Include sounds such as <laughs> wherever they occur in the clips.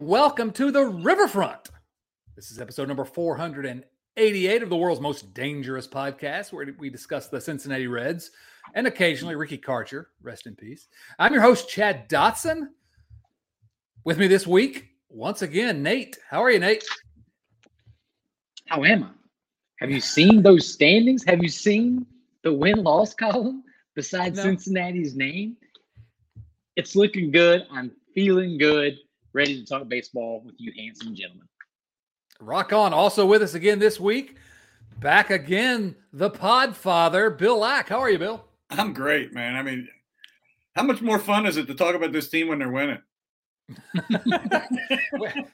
Welcome to the Riverfront. This is episode number 488 of the world's most dangerous podcast, where we discuss the Cincinnati Reds and occasionally Ricky Karcher. Rest in peace. I'm your host, Chad Dotson. With me this week, once again, Nate. How are you, Nate? How am I? Have you seen those standings? Have you seen the win loss column besides No. Cincinnati's name? It's looking good. I'm feeling good. Ready to talk baseball with you, handsome gentlemen. Rock on. Also with us again this week, back again, the Podfather, Bill Lack. How are you, Bill? I'm great, man. I mean, how much more fun is it to talk about this team when they're winning? <laughs>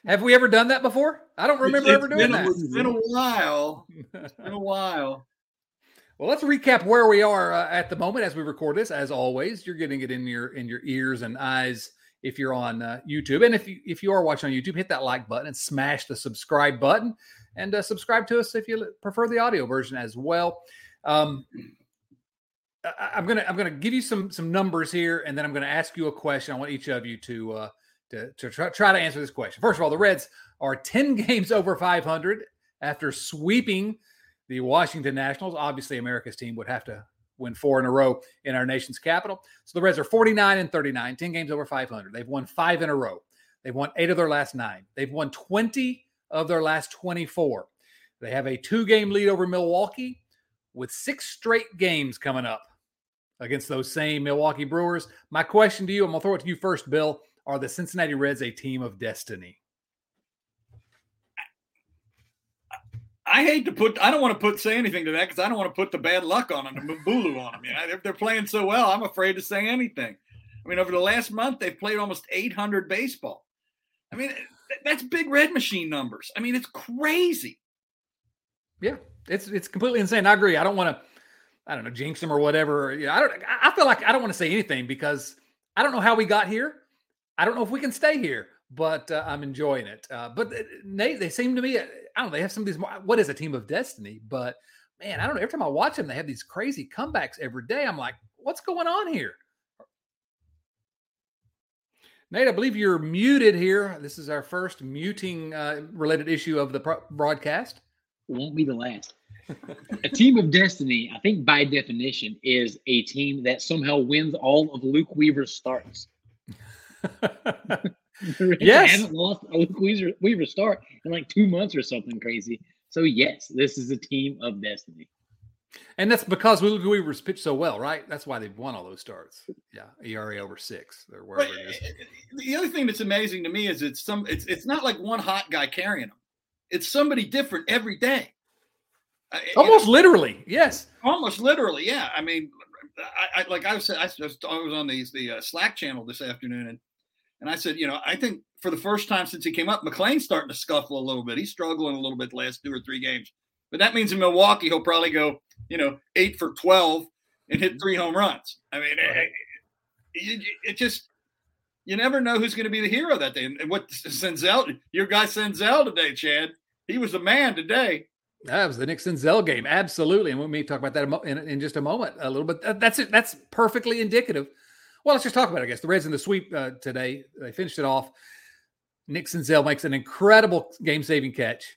Have we ever done that before? I don't remember It's ever doing been, that. It's been a while. It's been a <laughs> while. Well, let's recap where we are uh, at the moment as we record this. As always, you're getting it in your in your ears and eyes if you're on uh, YouTube, and if you if you are watching on YouTube, hit that like button and smash the subscribe button, and uh, subscribe to us if you prefer the audio version as well. Um, I, I'm gonna I'm gonna give you some some numbers here, and then I'm gonna ask you a question. I want each of you to uh, to to try, try to answer this question. First of all, the Reds are 10 <laughs> games over 500 after sweeping the Washington Nationals. Obviously, America's team would have to win four in a row in our nation's capital. So the Reds are 49 and 39, 10 games over 500. They've won five in a row. They've won eight of their last nine. They've won 20 of their last 24. They have a two game lead over Milwaukee with six straight games coming up against those same Milwaukee Brewers. My question to you, I'm going to throw it to you first, Bill. Are the Cincinnati Reds a team of destiny? I hate to put. I don't want to put say anything to that because I don't want to put the bad luck on them, the bulu on them. You know, they're, playing so well. I'm afraid to say anything. I mean, over the last month, they've played almost 800 baseball. I mean, that's big red machine numbers. I mean, it's crazy. Yeah, it's it's completely insane. I agree. I don't want to, I don't know, jinx them or whatever. Yeah, I don't. I feel like I don't want to say anything because I don't know how we got here. I don't know if we can stay here, but uh, I'm enjoying it. Uh, but uh, Nate, they seem to me. I don't know. They have some of these. What is a team of destiny? But man, I don't know. Every time I watch them, they have these crazy comebacks every day. I'm like, what's going on here? Nate, I believe you're muted here. This is our first muting uh, related issue of the pro- broadcast. Won't be the last. a team of destiny, I think by definition, is a team that somehow wins all of Luke Weaver's starts. <laughs> They Yes. haven't lost a Luke Weaver, Weaver start in like two months or something crazy. So yes, this is a team of destiny. And that's because Luke Weaver's pitched so well, right? That's why they've won all those starts. Yeah, ERA over six or But it is. Eh, eh, the other thing that's amazing to me is it's some. It's it's not like one hot guy carrying them. It's somebody different every day. You know, eh, Almost literally, yes. almost literally yeah i mean i, I like i was i was, I was on these the uh, slack channel this afternoon and and i said you know i think for the first time since he came up McLain's starting to scuffle a little bit he's struggling a little bit the last two or three games but that means in milwaukee he'll probably go you know eight for 12 and hit mm-hmm. three home runs i mean it, it, it just you never know who's going to be the hero that day and what <laughs> senzel your guy senzel today chad he was the man today That was the Nick Senzel game, absolutely. And we may talk about that in, in, in just a moment, a little bit. Uh, that's it. That's perfectly indicative. Well, let's just talk about it. I guess the Reds in the sweep uh, today. They finished it off. Nick Senzel makes an incredible game-saving catch,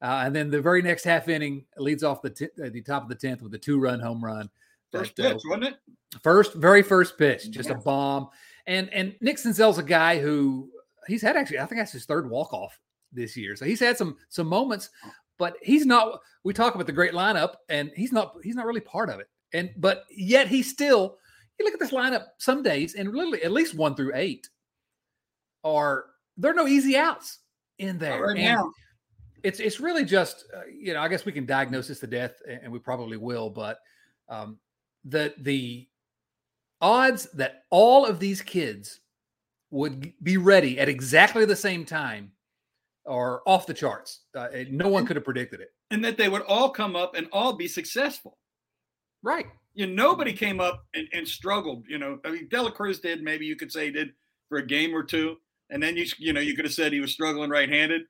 uh, and then the very next half inning leads off the t- uh, the top of the tenth with a two-run home run. First that, uh, pitch, wasn't it? First, very first pitch, just a bomb. And and Nick Senzel's a guy who he's had actually, I think that's his third walk off this year. So he's had some some moments, but he's not. We talk about the great lineup, and he's not he's not really part of it. And but yet he still. You look at this lineup some days, and literally at least one through eight are there are no easy outs in there. Right And now. It's it's really just uh, you know I guess we can diagnose this to death, and and we probably will, but um, the the odds that all of these kids would be ready at exactly the same time are off the charts. Uh, no one could have predicted it. and that they would all come up and all be successful. Right. You know, nobody came up and, and struggled. You know, I mean, De La Cruz did. Maybe you could say he did for a game or two, and then you you know you could have said he was struggling right-handed,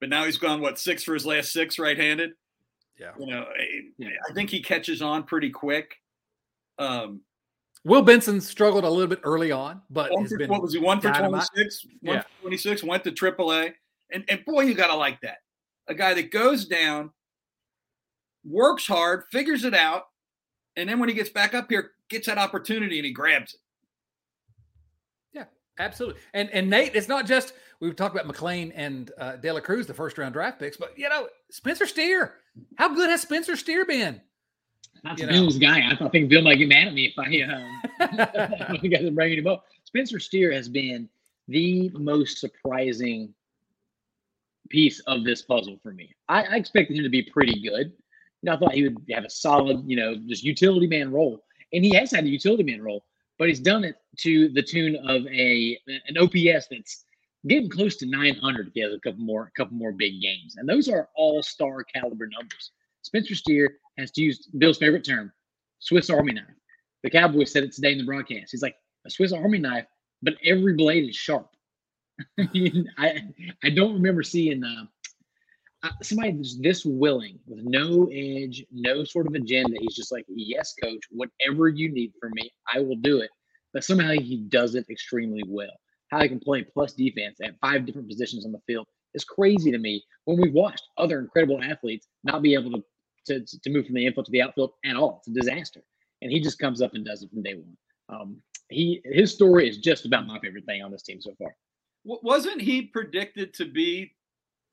but now he's gone what six for his last six right-handed. Yeah. You know, I, Yeah. I think he catches on pretty quick. Um, Will Benson struggled a little bit early on, but one has for- been what was he? One for 26, one Yeah. for 26, went to AAA. And, and boy, you got to like that. A guy that goes down, works hard, figures it out, and then when he gets back up here, gets that opportunity and he grabs it. Yeah, absolutely. And and Nate, it's not just we've talked about McLain and uh, De La Cruz, the first round draft picks, but you know, Spencer Steer. How good has Spencer Steer been? Not You to know. Bill's guy. I I think Bill might get mad at me if I um, <laughs> <laughs> if you guys are bringing him up. Spencer Steer has been the most surprising piece of this puzzle for me. I, I expected him to be pretty good. You know, I thought he would have a solid, you know, just utility man role, and he has had a utility man role, but he's done it to the tune of a an OPS that's getting close to 900 if he has a couple more, a couple more big games, and those are all star caliber numbers. Spencer Steer has to use Bill's favorite term, Swiss Army knife. The Cowboys said it today in the broadcast. He's like a Swiss Army knife, but every blade is sharp. <laughs> I I don't remember seeing uh, somebody that's this willing with no edge, no sort of agenda. He's just like, yes, coach, whatever you need from me, I will do it. But somehow he does it extremely well. How he can play plus defense at five different positions on the field is crazy to me. When we've watched other incredible athletes not be able to to, to move from the infield to the outfield at all, it's a disaster. And he just comes up and does it from day one. Um, he his story is just about my favorite thing on this team so far. Wasn't he predicted to be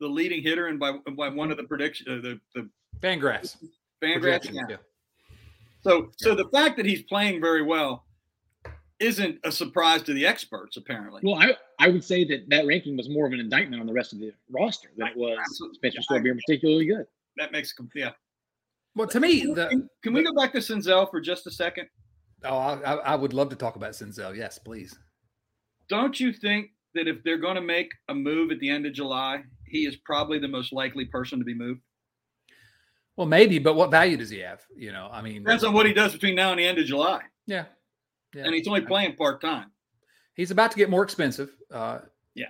the leading hitter and by, by one of the prediction, uh, the, the Fangraphs. Fangraphs? projections, Yeah. yeah. So, so the fact that he's playing very well isn't a surprise to the experts, apparently. Well, I, I would say that that ranking was more of an indictment on the rest of the roster than it was Absolutely. Spencer Steer being particularly good. that makes com- yeah. Well, to me, the Can, can we go back to Senzel for just a second? oh, I, I I would love to talk about Senzel. Yes, please. Don't you think that if they're going to make a move at the end of July, he is probably the most likely person to be moved? Well, maybe, but what value does he have? You know, I mean, Depends on what he does between now and the end of July, yeah, yeah. and he's only playing part time. he's about to get more expensive. Uh, Yeah.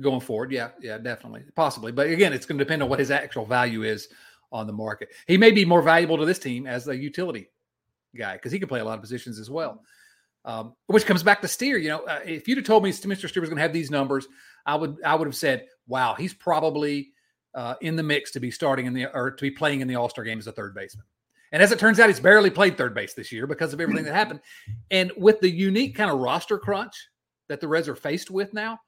going forward, yeah, yeah, definitely, possibly. But again, it's going to depend on what his actual value is on the market. He may be more valuable to this team as a utility guy because he can play a lot of positions as well. Um, which comes back to Steer. You know, uh, if you'd have told me Mr. Steer was going to have these numbers, I would I would have said, "Wow, he's probably uh, in the mix to be starting in the or to be playing in the All Star game as a third baseman." And as it turns out, he's barely played third base this year because of everything that happened. And with the unique kind of roster crunch that the Reds are faced with now,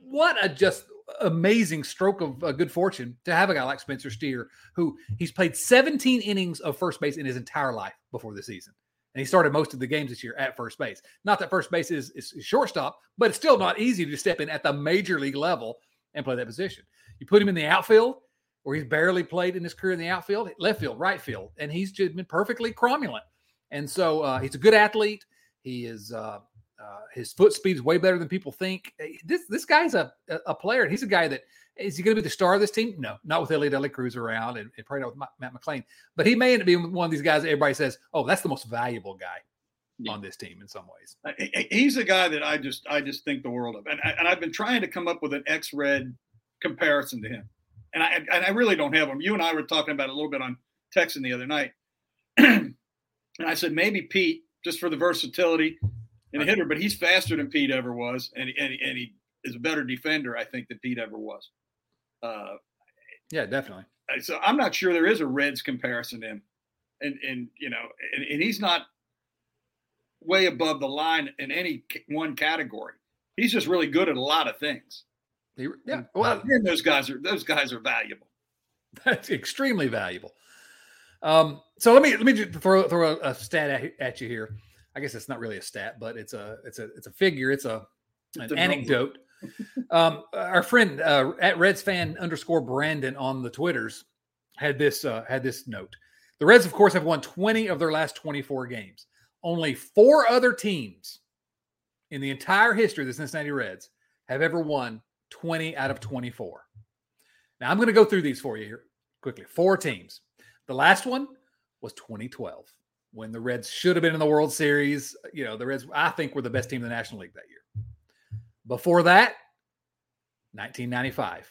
what a just amazing stroke of uh, good fortune to have a guy like Spencer Steer, who he's played 17 innings of first base in his entire life before the season. And he started most of the games this year at first base. Not that first base is, is shortstop, but it's still not easy to step in at the major league level and play that position. You put him in the outfield, where he's barely played in his career in the outfield, left field, right field, and he's just been perfectly cromulent. And so uh, he's a good athlete. He is uh, uh, his foot speed is way better than people think. This this guy's a a player, he's a guy that is he going to be the star of this team? No, not with Elliot De La Cruz around, and, and probably not with Matt McLain. But he may end up being one of these guys everybody says, "Oh, that's the most valuable guy Yeah. on this team in some ways." Uh, He's a guy that I just I just think the world of, and I- and I've been trying to come up with an X Red comparison to him, and I and I really don't have him. You and I were talking about it a little bit on texting the other night, <clears throat> and I said maybe Pete just for the versatility and a hitter, but he's faster than Pete ever was, and and and he is a better defender, I think, than Pete ever was. Uh, yeah, definitely. So I'm not sure there is a Reds comparison to him, and and you know, and, and he's not way above the line in any one category. He's just really good at a lot of things. He, yeah, well, and those guys are those guys are valuable. That's extremely valuable. Um, so let me let me just throw throw a, a stat at, at, you here. I guess it's not really a stat, but it's a it's a it's a figure. It's a an anecdote. <laughs> um, our friend uh, at Reds fan underscore Brandon on the Twitters had this uh, had this note. The Reds, of course, have won 20 of their last 24 games. Only four other teams in the entire history of the Cincinnati Reds have ever won 20 out of 24. Now I'm going to go through these for you here quickly. Four teams. The last one was 2012 when the Reds should have been in the World Series. You know, the Reds, I think, were the best team in the National League that year. Before that, 1995.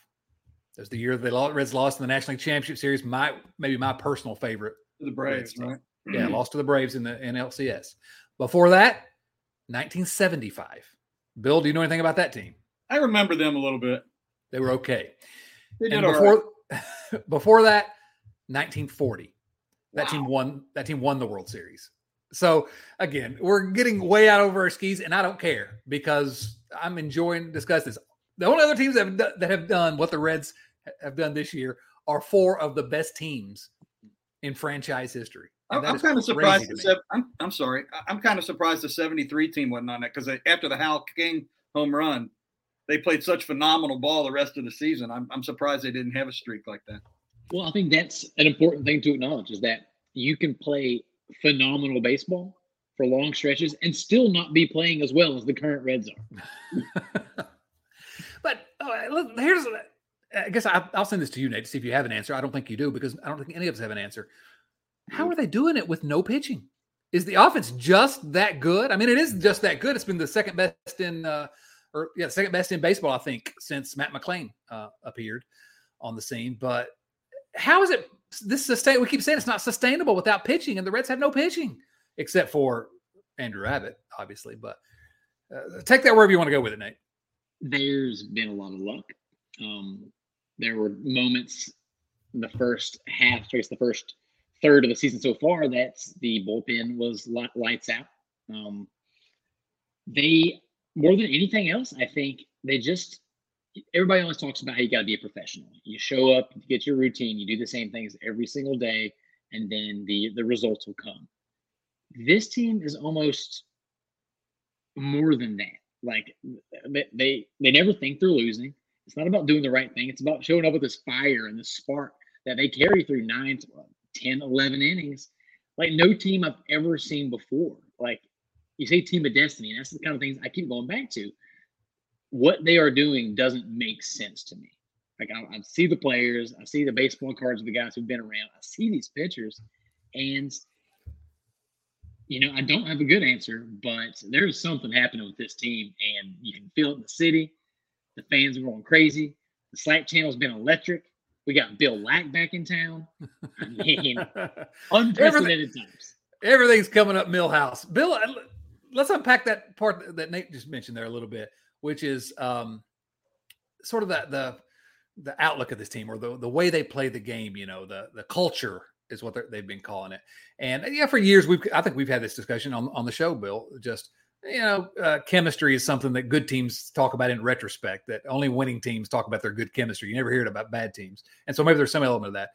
That's the year the Reds lost in the National League Championship Series. My maybe my personal favorite. The Braves, right? Yeah, mm-hmm. lost to the Braves in the NLCS. Before that, 1975. Bill, do you know anything about that team? I remember them a little bit. They were okay. They did and before right. before <laughs> that, 1940. That wow. team won. That team won the World Series. So again, we're getting way out over our skis, and I don't care because I'm enjoying discuss this. The only other teams that have, that have done what the Reds have done this year are four of the best teams in franchise history. I'm, I'm kind of surprised. The, I'm, I'm sorry. I'm kind of surprised the 73 team wasn't on that because after the Hal King home run, they played such phenomenal ball the rest of the season. I'm, I'm surprised they didn't have a streak like that. Well, I think that's an important thing to acknowledge is that you can play phenomenal baseball for long stretches and still not be playing as well as the current Reds are. <laughs> but uh, here's, I guess I, will send this to you, Nate, to see if you have an answer. I don't think you do because I don't think any of us have an answer. How are they doing it with no pitching? Is the offense just that good? I mean, it is just that good. It's been the second best in, uh, or yeah, second best in baseball, I think, since Matt McLain uh, appeared on the scene. But how is it this sustain? We keep saying it's not sustainable without pitching, and the Reds have no pitching except for Andrew Abbott, obviously. But uh, take that wherever you want to go with it, Nate. There's been a lot of luck. Um, there were moments in the first half, I guess the first third of the season so far, that the bullpen was lights out. Um, they more than anything else, I think they just everybody always talks about how you got to be a professional. You show up, you get your routine, you do the same things every single day, and then the the results will come. This team is almost more than that. Like they they, never think they're losing. It's not about doing the right thing. It's about showing up with this fire and this spark that they carry through nine, 10, 11 innings. Like no team I've ever seen before. Like you say team of destiny, and that's the kind of things I keep going back to what they are doing doesn't make sense to me. Like I, I, see the players, I see the baseball cards of the guys who've been around, I see these pitchers, and you know I don't have a good answer, but there's something happening with this team, and you can feel it in the city. The fans are going crazy. The Slack channel's been electric. We got Bill Lack back in town. I mean, <laughs> unprecedented Everything, times. Everything's coming up Milhouse. Bill, uh, let's unpack that part that Nate just mentioned there a little bit which is um, sort of the, the the outlook of this team or the the way they play the game. You know, the the culture is what they've been calling it. And yeah, for years we've I think we've had this discussion on on the show, Bill. Just you know, uh, chemistry is something that good teams talk about in retrospect. That only winning teams talk about their good chemistry. You never hear it about bad teams, and so maybe there's some element of that.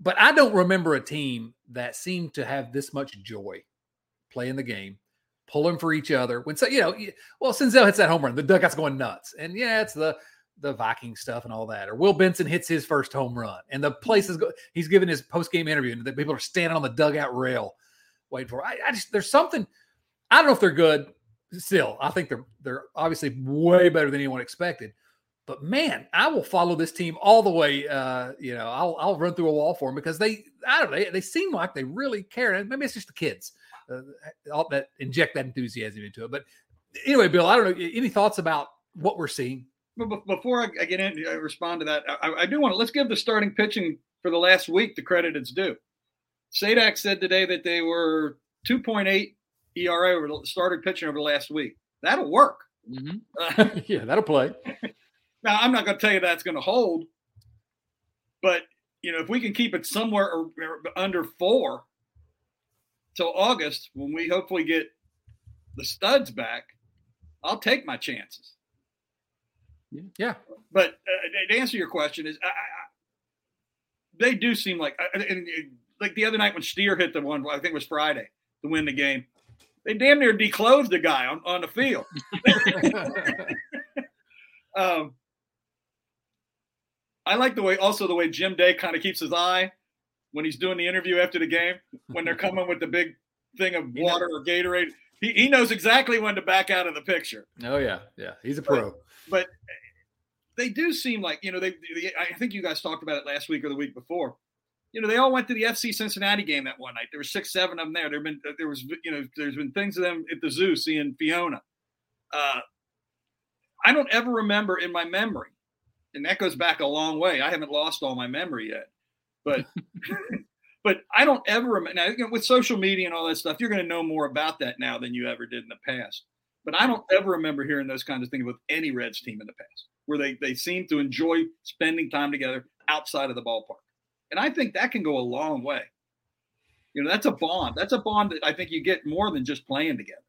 But I don't remember a team that seemed to have this much joy playing the game pulling for each other. When so, you know, well, Senzel hits that home run, the dugout's going nuts, and yeah, it's the the Viking stuff and all that. Or Will Benson hits his first home run, and the place is go- he's giving his post game interview, and the people are standing on the dugout rail waiting for. I, I just there's something. I don't know if they're good. Still, I think they're they're obviously way better than anyone expected. But man, I will follow this team all the way. Uh, you know, I'll I'll run through a wall for them because they I don't know they, they seem like they really care. And maybe it's just the kids uh, all that inject that enthusiasm into it. But anyway, Bill, I don't know any thoughts about what we're seeing. But before I get in, I respond to that. I, I do want to let's give the starting pitching for the last week the credit it's due. Sadak said today that they were 2.8 ERA over started pitching over the last week. That'll work. Mm-hmm. Uh, <laughs> <laughs> yeah, that'll play. now, I'm not going to tell you that's going to hold, but you know, if we can keep it somewhere or, or under four till August, when we hopefully get the studs back, I'll take my chances. Yeah. But uh, to answer your question, is I, I, they do seem like and, and, like the other night when Steer hit the one, I think it was Friday to win the game. They damn near declothed the guy on, on the field. <laughs> um, I like the way also the way Jim Day kind of keeps his eye when he's doing the interview after the game when they're coming with the big thing of water or Gatorade. He, he knows exactly when to back out of the picture. Oh yeah, yeah, he's a pro. But, but they do seem like you know they, they. I think you guys talked about it last week or the week before. You know they all went to the FC Cincinnati game that one night. There were six, seven of them there. There've been there was you know there's been things of them at the zoo seeing Fiona. Uh, I don't ever remember in my memory and that goes back a long way. I haven't lost all my memory yet, but <laughs> but I don't ever remember. Now, with social media and all that stuff, you're going to know more about that now than you ever did in the past. But I don't ever remember hearing those kinds of things with any Reds team in the past, where they they seem to enjoy spending time together outside of the ballpark, and I think that can go a long way. You know, that's a bond. That's a bond that I think you get more than just playing together.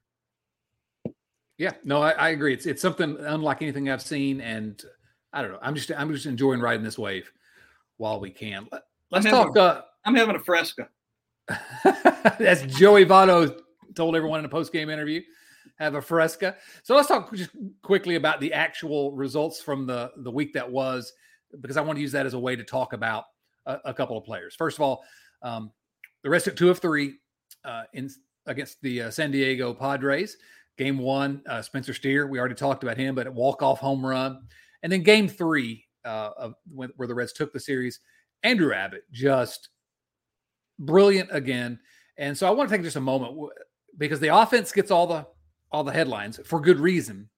Yeah, no, I, I agree. It's it's something unlike anything I've seen, and I don't know. I'm just I'm just enjoying riding this wave while we can. Let, us talk. uh, I'm having a fresca. <laughs> That's Joey Votto told everyone in a post game interview. Have a fresca. So let's talk just quickly about the actual results from the the week that was, because I want to use that as a way to talk about a, a couple of players. First of all, um, the Reds took two of three uh, in against the uh, San Diego Padres. Game one, uh, Spencer Steer. We already talked about him, but walk off home run. And then game three, uh, of when, where the Reds took the series, Andrew Abbott just brilliant again. And so I want to take just a moment because the offense gets all the all the headlines for good reason,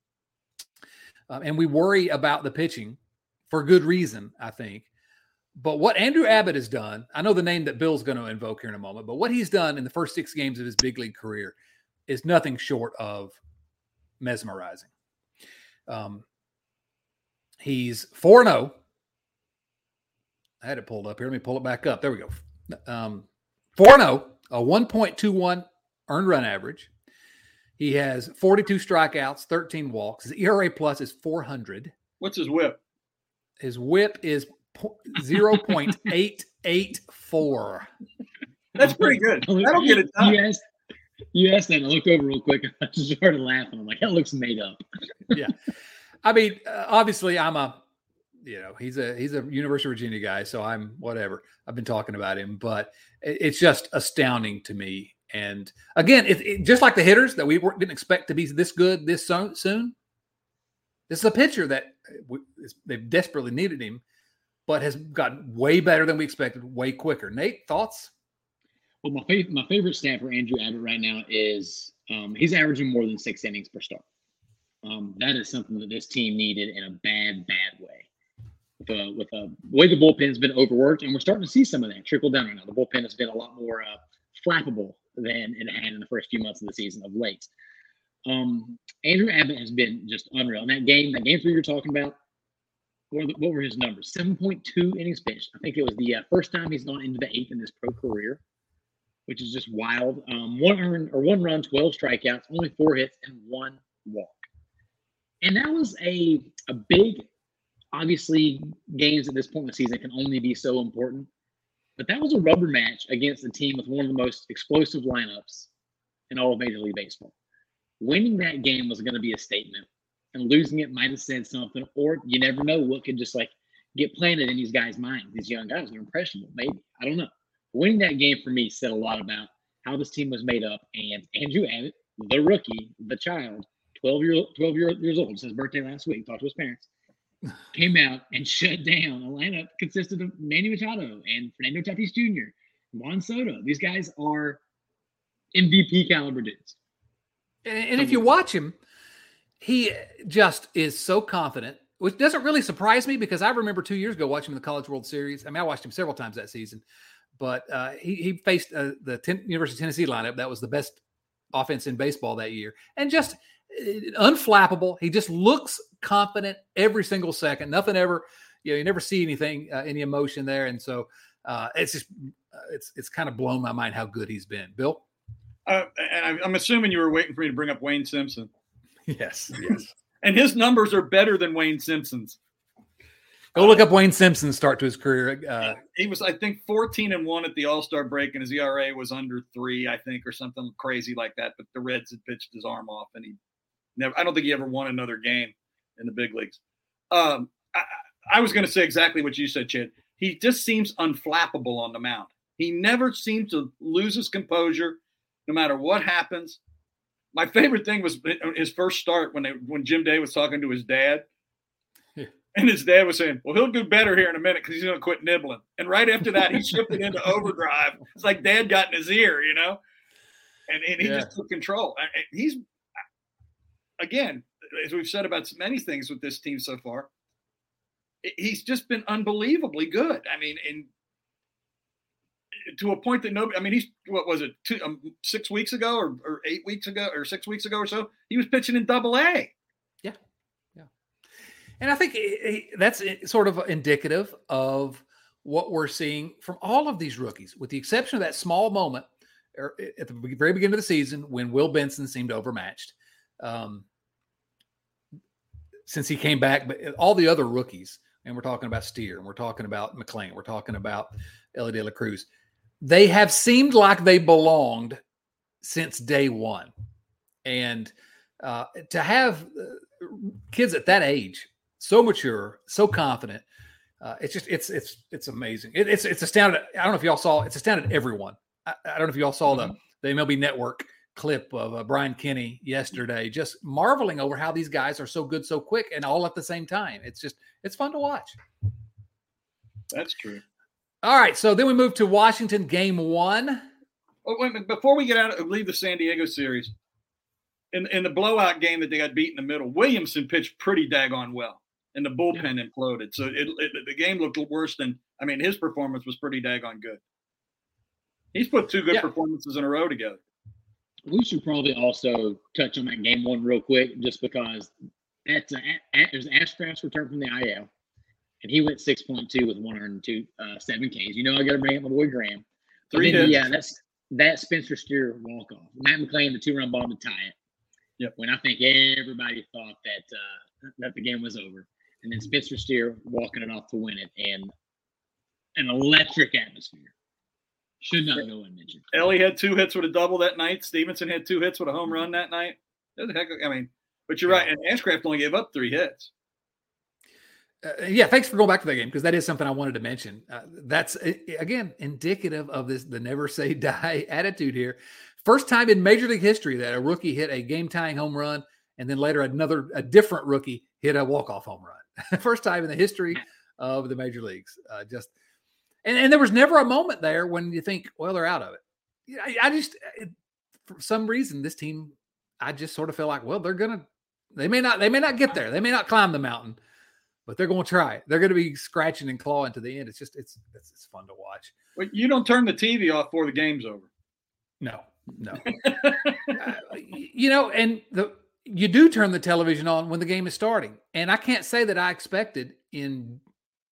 um, and we worry about the pitching for good reason, I think. But what Andrew Abbott has done, I know the name that Bill's going to invoke here in a moment, but what he's done in the first six games of his big league career is nothing short of mesmerizing. Um, he's 4 0 I had it pulled up here. Let me pull it back up. There we go. Um, 4 0, a 1.21 earned run average. He has 42 strikeouts, 13 walks. His ERA plus is 400. What's his whip? His whip is 0.884. That's pretty good. That'll get it done. You asked, you asked that, and I looked over real quick. <laughs> I just started laughing. I'm like, that looks made up. yeah. I mean, uh, obviously, I'm a you know he's a he's a University of Virginia guy, so I'm whatever. I've been talking about him, but it's just astounding to me. And again, it, it, just like the hitters that we didn't expect to be this good this so, soon. This is a pitcher that uh, they've desperately needed him, but has gotten way better than we expected, way quicker. Nate, thoughts? Well, my favorite my favorite stat for Andrew Abbott right now is um, he's averaging more than six innings per start. Um, that is something that this team needed in a bad, bad way with a with a way the bullpen has been overworked, and we're starting to see some of that trickle down right now. The bullpen has been a lot more uh, flappable than it had in the first few months of the season of late. Um, Andrew Abbott has been just unreal. In that game, that game three you're talking about, what what were his numbers? 7.2 innings pitched. I think it was the uh, first time he's gone into the eighth in his pro career, which is just wild. Um, one earned or one run, 12 strikeouts, only four hits, and one walk. And that was a, a big obviously games at this point in the season can only be so important. But that was a rubber match against a team with one of the most explosive lineups in all of Major League Baseball. Winning that game was going to be a statement, and losing it might have said something, or you never know what could just like get planted in these guys' minds. These young guys are impressionable, maybe. I don't know. Winning that game for me said a lot about how this team was made up, and Andrew Abbott, the rookie, the child, 12 year 12 year, years old, his birthday last week, talked to his parents came out and <laughs> shut down a lineup consisted of Manny Machado and Fernando Tatis Jr., Juan Soto. These guys are MVP caliber dudes. And, and if you watch him, he just is so confident, which doesn't really surprise me because I remember two years ago watching the College World Series. I mean, I watched him several times that season, but uh, he, he faced uh, the ten, University of Tennessee lineup that was the best offense in baseball that year, and just uh, unflappable. He just looks confident every single second. Nothing ever, you know, you never see anything, uh, any emotion there, and so uh, it's just uh, it's it's kind of blown my mind how good he's been. Bill, and I'm assuming you were waiting for me to bring up Wayne Simpson. Yes, yes, and his numbers are better than Wayne Simpson's. Go look up Wayne Simpson's start to his career. Uh, he was, I think, 14 and one at the All Star break, and his ERA was under three, I think, or something crazy like that. But the Reds had pitched his arm off, and he never. I don't think he ever won another game in the big leagues. Um, I, I was going to say exactly what you said, Chad. He just seems unflappable on the mound. He never seems to lose his composure, no matter what happens. My favorite thing was uh, his first start when they when Jim Day was talking to his dad and his dad was saying, Well, he'll do better here in a minute because he's going to quit nibbling. And right after that, he shifted into overdrive. It's like dad got in his ear, you know? And, and he yeah. just took control. He's, again, as we've said about many things with this team so far, he's just been unbelievably good. I mean, in to a point that nobody, I mean, he's, what was it, two, um, six weeks ago or, or eight weeks ago or six weeks ago or so? He was pitching in double A. Yeah, yeah. And I think that's sort of indicative of what we're seeing from all of these rookies, with the exception of that small moment er, at the very beginning of the season when Will Benson seemed overmatched. Um, since he came back, but all the other rookies, and we're talking about Steer, and we're talking about McLain, we're talking about Elly De La Cruz, they have seemed like they belonged since day one. And uh, to have uh, kids at that age so mature, so confident. Uh, it's just it's it's it's amazing. It, it's it's astounded. I don't know if y'all saw. It's astounded everyone. I, I don't know if y'all saw mm-hmm. the the MLB Network clip of uh, Brian Kenny yesterday, just marveling over how these guys are so good so quick and all at the same time. It's just it's fun to watch. That's true. All right, so then we move to Washington game one. Oh, wait, before we get out of leave the San Diego series, in in the blowout game that they got beat in the middle, Williamson pitched pretty daggone well and the bullpen yeah. imploded. So it, it, the game looked worse than I mean his performance was pretty daggone good. He's put two good yeah. performances in a row together. We should probably also touch on that game one real quick, just because that's a, a, there's Ashcraft's return from the IL, and he went 6.2 with 102 uh, seven Ks. You know I got to bring up my boy Graham. Three then, Yeah, that's that Spencer Steer walk off. Matt McLain, the two run bomb to tie it. Yep. When I think everybody thought that uh, that the game was over and then Spencer Steer walking it off to win it, and an electric atmosphere. Should not go unmentioned. Elly had two hits with a double that night. Stephenson had two hits with a home run that night. Heck, I mean, but you're right. And Ashcraft only gave up three hits. Uh, yeah, thanks for going back to that game because that is something I wanted to mention. Uh, that's again indicative of this the never say <laughs> die attitude here. First time in Major League history that a rookie hit a game tying home run, and then later another a different rookie hit a walk off home run. <laughs> First time in the history of the major leagues. Uh, just and, and there was never a moment there when you think, well, they're out of it. I, I just it, for some reason this team, I just sort of feel like, well, they're gonna they may not they may not get there, they may not climb the mountain, but they're going to try. They're going to be scratching and clawing to the end. It's just it's it's, it's fun to watch. Well, you don't turn the TV off before the game's over. No, no. <laughs> uh, you know, and the you do turn the television on when the game is starting. And I can't say that I expected in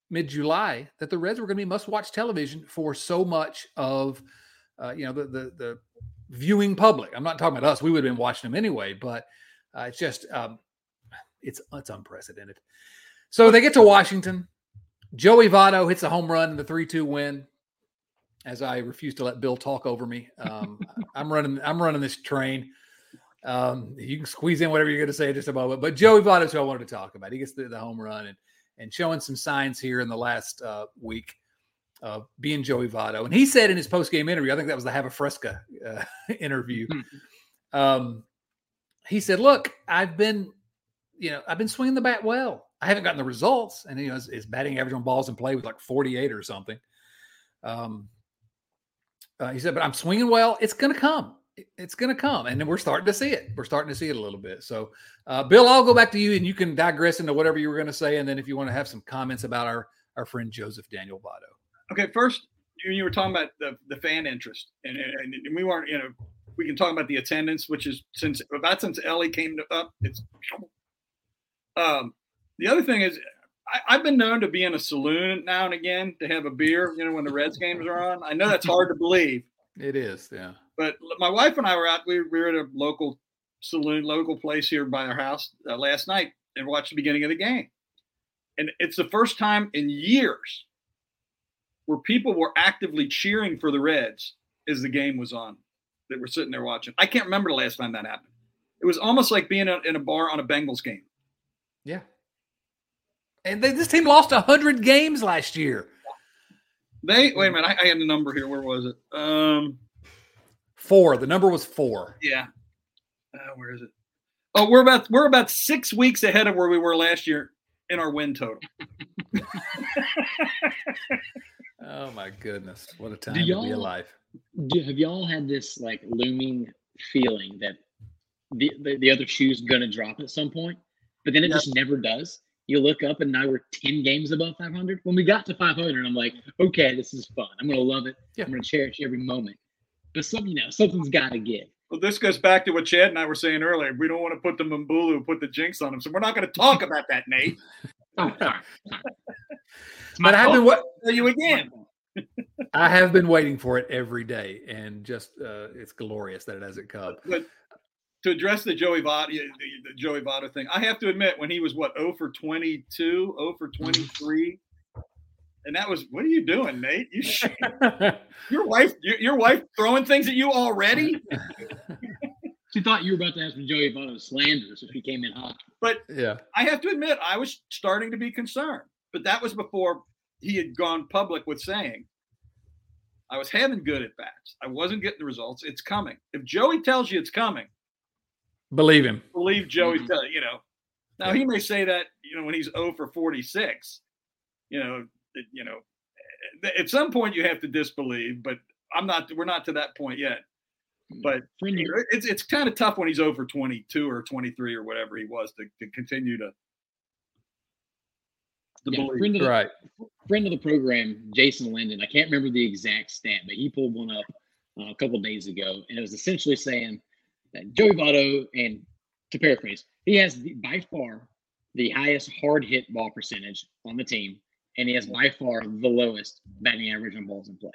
mid July that the Reds were going to be must watch television for so much of, uh, you know, the, the, the viewing public. I'm not talking about us. We would have been watching them anyway, but uh, it's just, um, it's, it's unprecedented. So they get to Washington. Joey Votto hits a home run in the 3 2 win. As I refuse to let Bill talk over me, um, <laughs> I'm running. I'm running this train. Um, you can squeeze in whatever you're going to say in just a moment. But Joey Votto is who I wanted to talk about. He gets the, the home run and and showing some signs here in the last uh, week of being Joey Votto. And he said in his post game interview, I think that was the Have a Fresca uh, <laughs> interview. Mm-hmm. Um, he said, "Look, I've been, you know, I've been swinging the bat well. I haven't gotten the results, and you know, his, his batting average on balls in play was like 48 or something." Um, uh, he said, "But I'm swinging well. It's going to come it's going to come and then we're starting to see it we're starting to see it a little bit so uh, bill i'll go back to you and you can digress into whatever you were going to say and then if you want to have some comments about our our friend joseph daniel votto okay first you were talking about the, the fan interest and, and we weren't you know we can talk about the attendance, which is since about since Elly came up, it's. Um, the other thing is, I, have been known to be in a saloon now and again to have a beer. You know, when the Reds games are on. I know that's hard to believe. It is, yeah. But my wife and I were out. We, we were at a local saloon, local place here by our house uh, last night, and watched the beginning of the game. And it's the first time in years where people were actively cheering for the Reds as the game was on. That were sitting there watching. I can't remember the last time that happened. It was almost like being in a bar on a Bengals game. Yeah. And they, this team lost 100 games last year. They wait a minute. I, I, had the number here. Where was it? Um, four. The number was four. Yeah. Uh, where is it? Oh, we're about we're about six weeks ahead of where we were last year in our win total. <laughs> oh my goodness! What a time to be alive. Do, have y'all had this like looming feeling that the the, the other shoe's gonna drop at some point, but then it just never does? You look up and now we're 10 games above 500. When we got to 500, I'm like, okay, this is fun. I'm going to love it. Yeah. I'm going to cherish every moment. But some, you know, something's got to give. Well, this goes back to what Chad and I were saying earlier. We don't want to put the Mbulu, put the jinx on him. So we're not going to talk <laughs> about that, Nate. oh, <laughs> sorry. <laughs> but I've been what you again. I have been waiting for it every day, and just uh, it's glorious that it hasn't come. But to address the Joey Votto, the, the Joey Votto thing, I have to admit, when he was what 0 for 22, 0 for mm-hmm. 23, and that was what are you doing, Nate? You <laughs> your wife, your, your wife throwing things at you already. <laughs> she thought you were about to ask some Joey Votto slander, so she came in hot. But yeah, I have to admit, I was starting to be concerned. But that was before he had gone public with saying, I was having good at bats. I wasn't getting the results. It's coming. If Joey tells you it's coming, Believe him. Believe Joey. Mm-hmm. Tell, you know. Now yeah. he may say that you know when he's 0 for 46. You know. You know. At some point you have to disbelieve, but I'm not. We're not to that point yet. But you know, it's it's kind of tough when he's over 22 or 23 or whatever he was to, to continue to. yeah, friend of the, right. Friend of the program, Jason Linden. I can't remember the exact stat, but he pulled one up uh, a couple days ago, and it was essentially saying Joey Votto, and to paraphrase, he has the, by far the highest hard hit ball percentage on the team, and he has by far the lowest batting average on balls in play.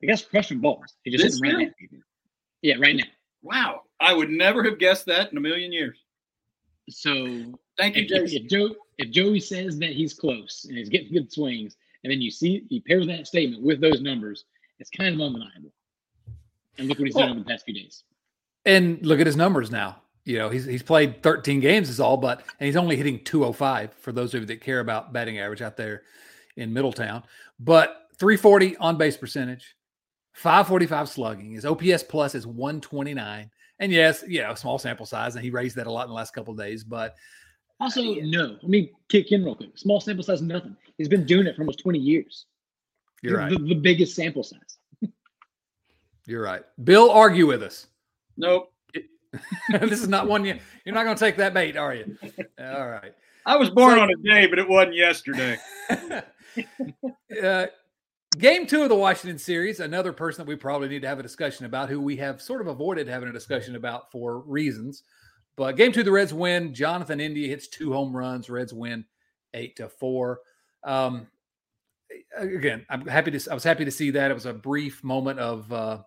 The guy's crushing balls. He just this right now. Yeah, right now. Wow, I would never have guessed that in a million years. So thank you, if, Jason. If, Joe, if Joey says that he's close and he's getting good swings, and then you see you pair that statement with those numbers, it's kind of undeniable. And look what he's done in the past few days. And look at his numbers now. You know, he's he's played 13 games is all, but and he's only hitting 205 for those of you that care about batting average out there in Middletown. But 340 on base percentage, 545 slugging. His OPS plus is 129. And yes, you know, small sample size, and he raised that a lot in the last couple of days. But also, uh, no, I mean, kick in real quick. Small sample size, nothing. He's been doing it for almost 20 years. You're right. The, the biggest sample size. <laughs> You're right. Bill, argue with us. Nope. <laughs> this is not one you. You're not going to take that bait, are you? <laughs> All right. I was born so, on a day, but it wasn't yesterday. <laughs> uh, game two of the Washington series. Another person that we probably need to have a discussion about, who we have sort of avoided having a discussion about for reasons. But game two, the Reds win. Jonathan India hits two home runs. Reds win eight to four. Um, again, I'm happy to. I was happy to see that. It was a brief moment of. Uh,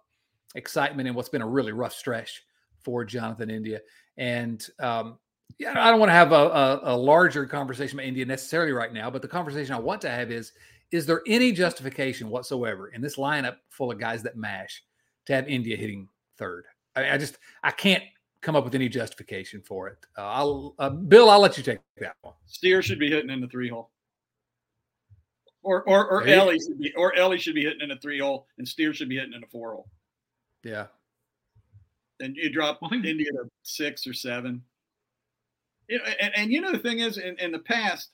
excitement in what's been a really rough stretch for Jonathan India. And um, yeah, I don't want to have a, a, a, larger conversation about India necessarily right now, but the conversation I want to have is: Is there any justification whatsoever in this lineup full of guys that mash to have India hitting third? I, I just I can't come up with any justification for it. Uh, I'll uh, Bill, I'll let you take that one. Steer should be hitting in the three hole. Or or or Elly should be or Elly should be hitting in a three hole and Steer should be hitting in a four hole. Yeah. And you drop well, India to six or seven. You know, and, and you know the thing is, in, in the past,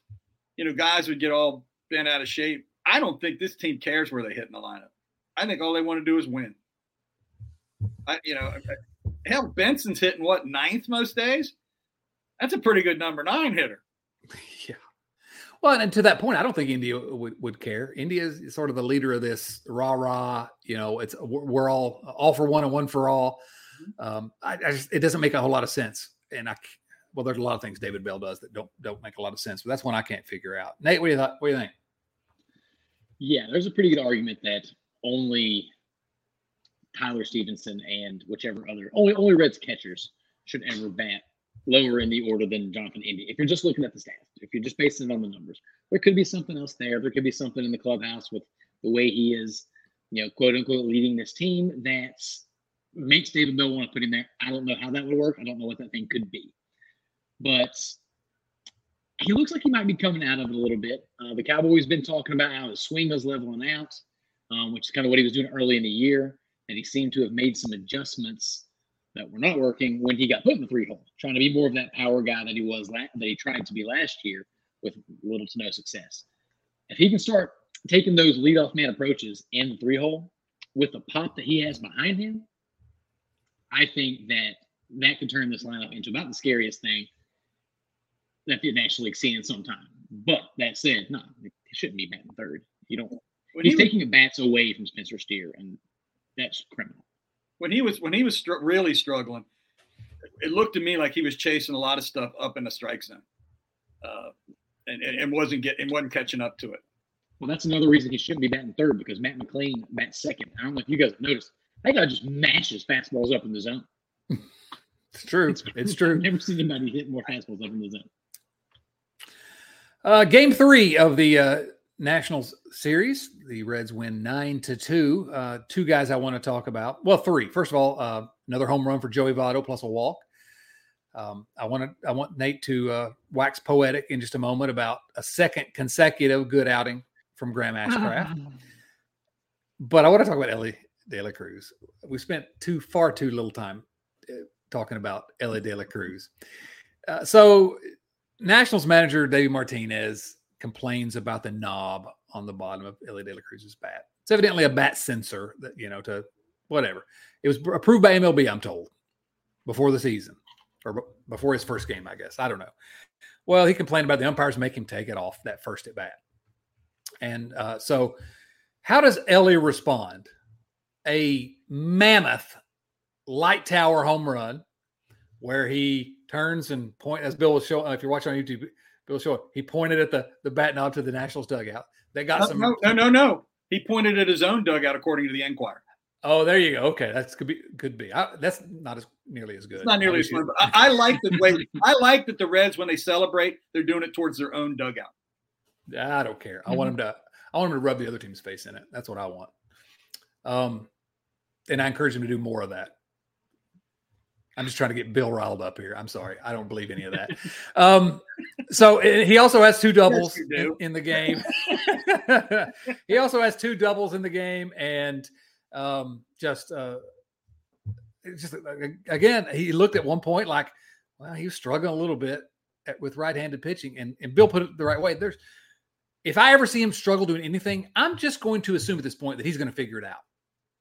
you know, guys would get all bent out of shape. I don't think this team cares where they hit in the lineup. I think all they want to do is win. I, you know, hell, Benson's hitting what ninth most days. That's a pretty good number nine hitter. <laughs> Yeah. Well, and to that point, I don't think India would, would care. India is sort of the leader of this rah rah. You know, it's we're all all for one and one for all. Um, I, I just, it doesn't make a whole lot of sense. And I, well, there's a lot of things David Bell does that don't don't make a lot of sense, but that's one I can't figure out. Nate, what do you, th- what do you think? Yeah, there's a pretty good argument that only Tyler Stephenson and whichever other only only Reds catchers should ever bat lower in the order than Jonathan India. If you're just looking at the stats, if you're just basing it on the numbers, there could be something else there. There could be something in the clubhouse with the way he is, you know, quote unquote, leading this team that makes David Bell want to put him there. I don't know how that would work. I don't know what that thing could be, but he looks like he might be coming out of it a little bit. Uh, the Cowboys been talking about how his swing was leveling out, um, which is kind of what he was doing early in the year, and he seemed to have made some adjustments that were not working when he got put in the three hole, trying to be more of that power guy that he was la- that he tried to be last year with little to no success. If he can start taking those leadoff man approaches in the three hole with the pop that he has behind him, I think that that could turn this lineup into about the scariest thing that the National League's seen in some time. But that said, no, he shouldn't be batting third. You don't. When he's he, was- taking bats away from Spencer Steer, and that's criminal. When he was when he was str- really struggling, it looked to me like he was chasing a lot of stuff up in the strike zone, uh, and, and and wasn't getting wasn't catching up to it. Well, that's another reason he shouldn't be batting third because Matt McLain bats second. I don't know if you guys have noticed. That guy just mashes fastballs up in the zone. It's true. It's true. <laughs> I've never seen anybody hit more fastballs up in the zone. Uh, game three of the uh, Nationals series, the Reds win nine to two. Uh, two guys I want to talk about. Well, three. First of all, uh, another home run for Joey Votto plus a walk. Um, I want to. I want Nate to uh, wax poetic in just a moment about a second consecutive good outing from Graham Ashcraft. <laughs> but I want to talk about Elly De La Cruz. We spent too far too little time uh, talking about Elly De La Cruz. Uh, so, Nationals manager David Martinez complains about the knob on the bottom of Elly De La Cruz's bat. It's evidently a bat sensor that you know to whatever. It was approved by MLB, I'm told, before the season or b- before his first game, I guess. I don't know. Well, he complained about the umpires make him take it off that first at bat. And uh, so, how does Elly respond? A mammoth light tower home run where he turns and point as Bill was showing. If you're watching on YouTube, Bill showing he pointed at the the bat knob to the Nationals dugout. They got No, some. no, no, no, no. He pointed at his own dugout, according to the Enquirer. Oh, there you go. Okay, that's could be could be. I, that's not as nearly as good. It's not nearly as Obviously- fun, but I, I like the way I like that the Reds when they celebrate, they're doing it towards their own dugout. I don't care. I want him to. I want him to rub the other team's face in it. That's what I want. Um, and I encourage him to do more of that. I'm just trying to get Bill riled up here. I'm sorry. I don't believe any of that. Um, so he also has two doubles in, do. in the game. <laughs> he also has two doubles in the game, and um, just uh, just again, he looked at one point like, well, he was struggling a little bit at, with right-handed pitching, and and Bill put it the right way. There's if I ever see him struggle doing anything, I'm just going to assume at this point that he's going to figure it out.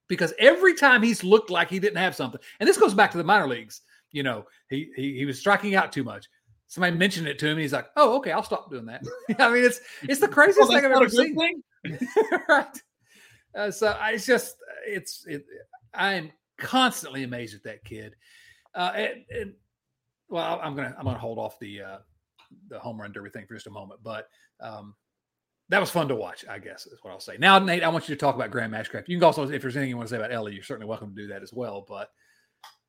Because every time he's looked like he didn't have something, and this goes back to the minor leagues, you know, he he, he was striking out too much. Somebody mentioned it to him, and he's like, "Oh, okay, I'll stop doing that." <laughs> I mean, it's it's the craziest Well, thing I've ever seen. <laughs> right. Uh, so I it's just it's it. I am constantly amazed at that kid. Uh, and, and well, I'm gonna I'm gonna hold off the uh, the home run derby thing for just a moment, but um, that was fun to watch. I guess is what I'll say. Now, Nate, I want you to talk about Graham Ashcraft. You can also, if there's anything you want to say about Elly, you're certainly welcome to do that as well. But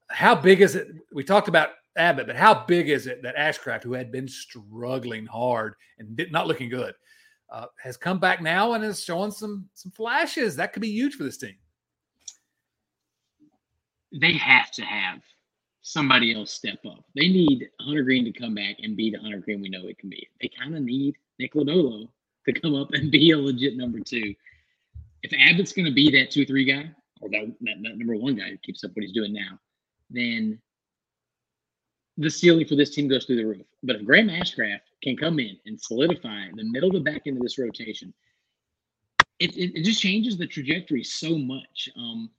how big is it? We talked about Abbott, but how big is it that Ashcraft, who had been struggling hard and did, not looking good, uh, has come back now and is showing some some flashes? That could be huge for this team. They have to have somebody else step up. They need Hunter Greene to come back and be the Hunter Greene we know it can be. They kind of need Nick Lodolo to come up and be a legit number two. If Abbott's going to be that two three guy or that, that that number one guy who keeps up what he's doing now, then the ceiling for this team goes through the roof. But if Graham Ashcraft can come in and solidify the middle to back end of this rotation, it, it, it just changes the trajectory so much. Um,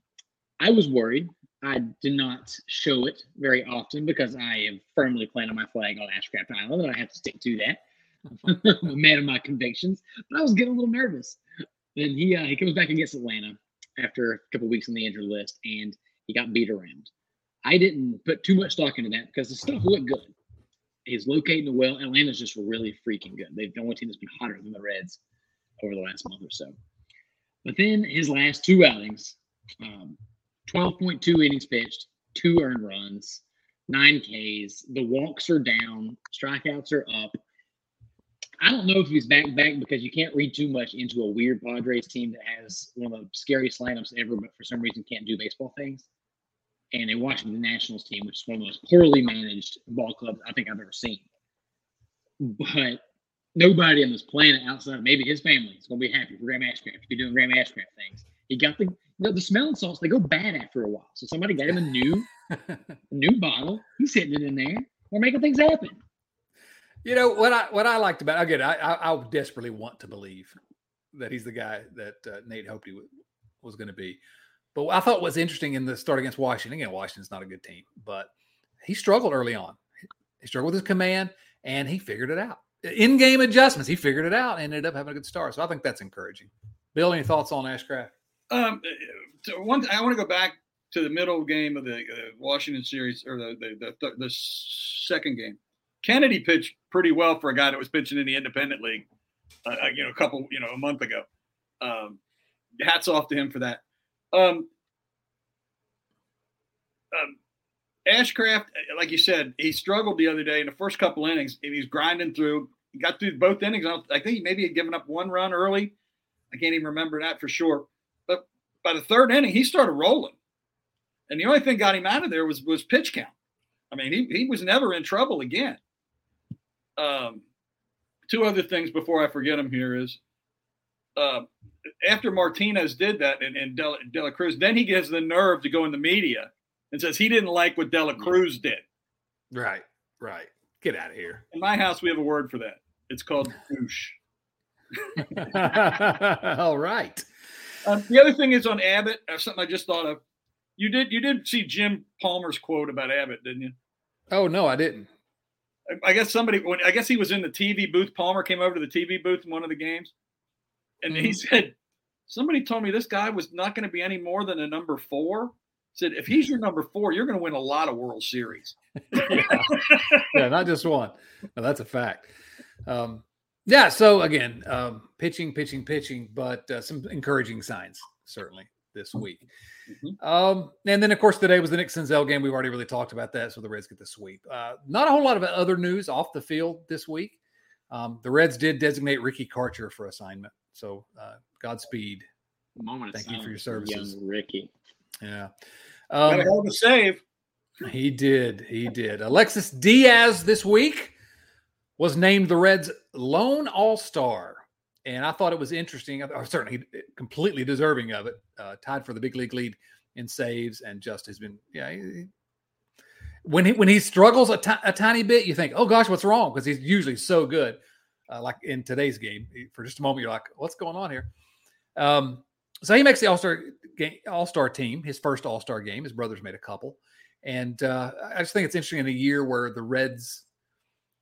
I was worried. I did not show it very often because I have firmly planted my flag on Ashcraft Island, and I have to stick to that. <laughs> I'm a man of my convictions, but I was getting a little nervous. Then he uh, he comes back against Atlanta after a couple weeks on the injured list, and he got beat around. I didn't put too much stock into that because the stuff looked good. He's locating well. Atlanta's just really freaking good. They've the only team that's been hotter than the Reds over the last month or so. But then his last two outings, um, 12.2 innings pitched, two earned runs, nine Ks. The walks are down, strikeouts are up. I don't know if he's back back because you can't read too much into a weird Padres team that has one of the scariest lineups ever, but for some reason can't do baseball things. And a Washington Nationals team, which is one of the most poorly managed ball clubs I think I've ever seen. But nobody on this planet outside of maybe his family is going to be happy for Graham Ashcraft to be doing Graham Ashcraft things. He got the you know, the smelling salts; they go bad after a while. So somebody got him a new <laughs> a new bottle. He's hitting it in there. We're making things happen. You know what I what I liked about again, I I, I desperately want to believe that he's the guy that uh, Nate hoped he w- was going to be. But I thought was interesting in the start against Washington. Again, Washington's not a good team, but he struggled early on. He struggled with his command, and he figured it out. In game adjustments, he figured it out and ended up having a good start. So I think that's encouraging. Bill, any thoughts on Ashcraft? Um, so one, I want to go back to the middle game of the uh, Washington series or the the, the the second game. Kennedy pitched pretty well for a guy that was pitching in the independent league, uh, you know, a couple, you know, a month ago. Um, hats off to him for that. Um, um, Ashcraft, like you said, he struggled the other day in the first couple innings. And he's grinding through. He got through both innings. I think he maybe had given up one run early. I can't even remember that for sure. But by the third inning, he started rolling. And the only thing got him out of there was was pitch count. I mean, he, he was never in trouble again. Um, two other things before I forget them here is uh, after Martinez did that and, and Dela, De La Cruz, then he gets the nerve to go in the media and says he didn't like what De La Cruz did. Right, right. Get out of here. In my house, we have a word for that. It's called <laughs> douche. <laughs> All right. Um, the other thing is on Abbott. Uh, something I just thought of. You did you did see Jim Palmer's quote about Abbott, didn't you? Oh no, I didn't. I, guess somebody. When, I guess he was in the TV booth. Palmer came over to the TV booth in one of the games, and mm-hmm. he said, "Somebody told me this guy was not going to be any more than a number four said, if he's your number four, you're going to win a lot of World Series. yeah. <laughs> yeah. not just one. No, that's a fact. Um, yeah. So again, um, pitching, pitching, pitching, but uh, some encouraging signs certainly this week. Mm-hmm. Um, and then, of course, today was the Nick Senzel game. We've already really talked about that. So the Reds get the sweep. Uh, not a whole lot of other news off the field this week. Um, the Reds did designate Ricky Karcher for assignment. So uh, Godspeed. Moment Thank you for your services. Young Ricky. Yeah. Um, Got a save. He did. He did. Alexis Diaz this week was named the Reds' lone All Star, and I thought it was interesting. Or certainly, completely deserving of it. Uh, tied for the big league lead in saves, and just has been yeah. He, when he when he struggles a, t- a tiny bit, you think, "Oh gosh, what's wrong?" Because he's usually so good. Uh, like in today's game, for just a moment, you're like, "What's going on here?" Um, so he makes the All Star All Star team, his first All Star game. His brothers made a couple, and uh, I just think it's interesting in a year where the Reds'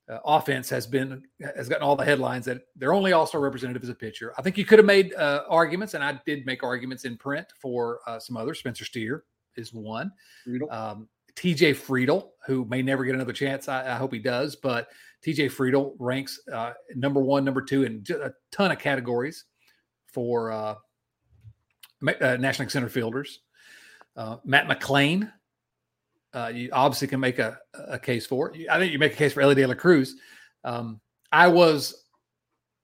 uh, offense has been has gotten all the headlines that their only All Star representative is a pitcher. I think you could have made uh, arguments, and I did make arguments in print for uh, some others. Spencer Steer is one. Um, TJ Friedl, who may never get another chance. I, I hope he does, but TJ Friedl ranks uh, number one, number two in a ton of categories for uh, uh, National center fielders. Uh, Matt McLain, uh, you obviously can make a, a case for. I think you make a case for Elly De La Cruz. Um, I was,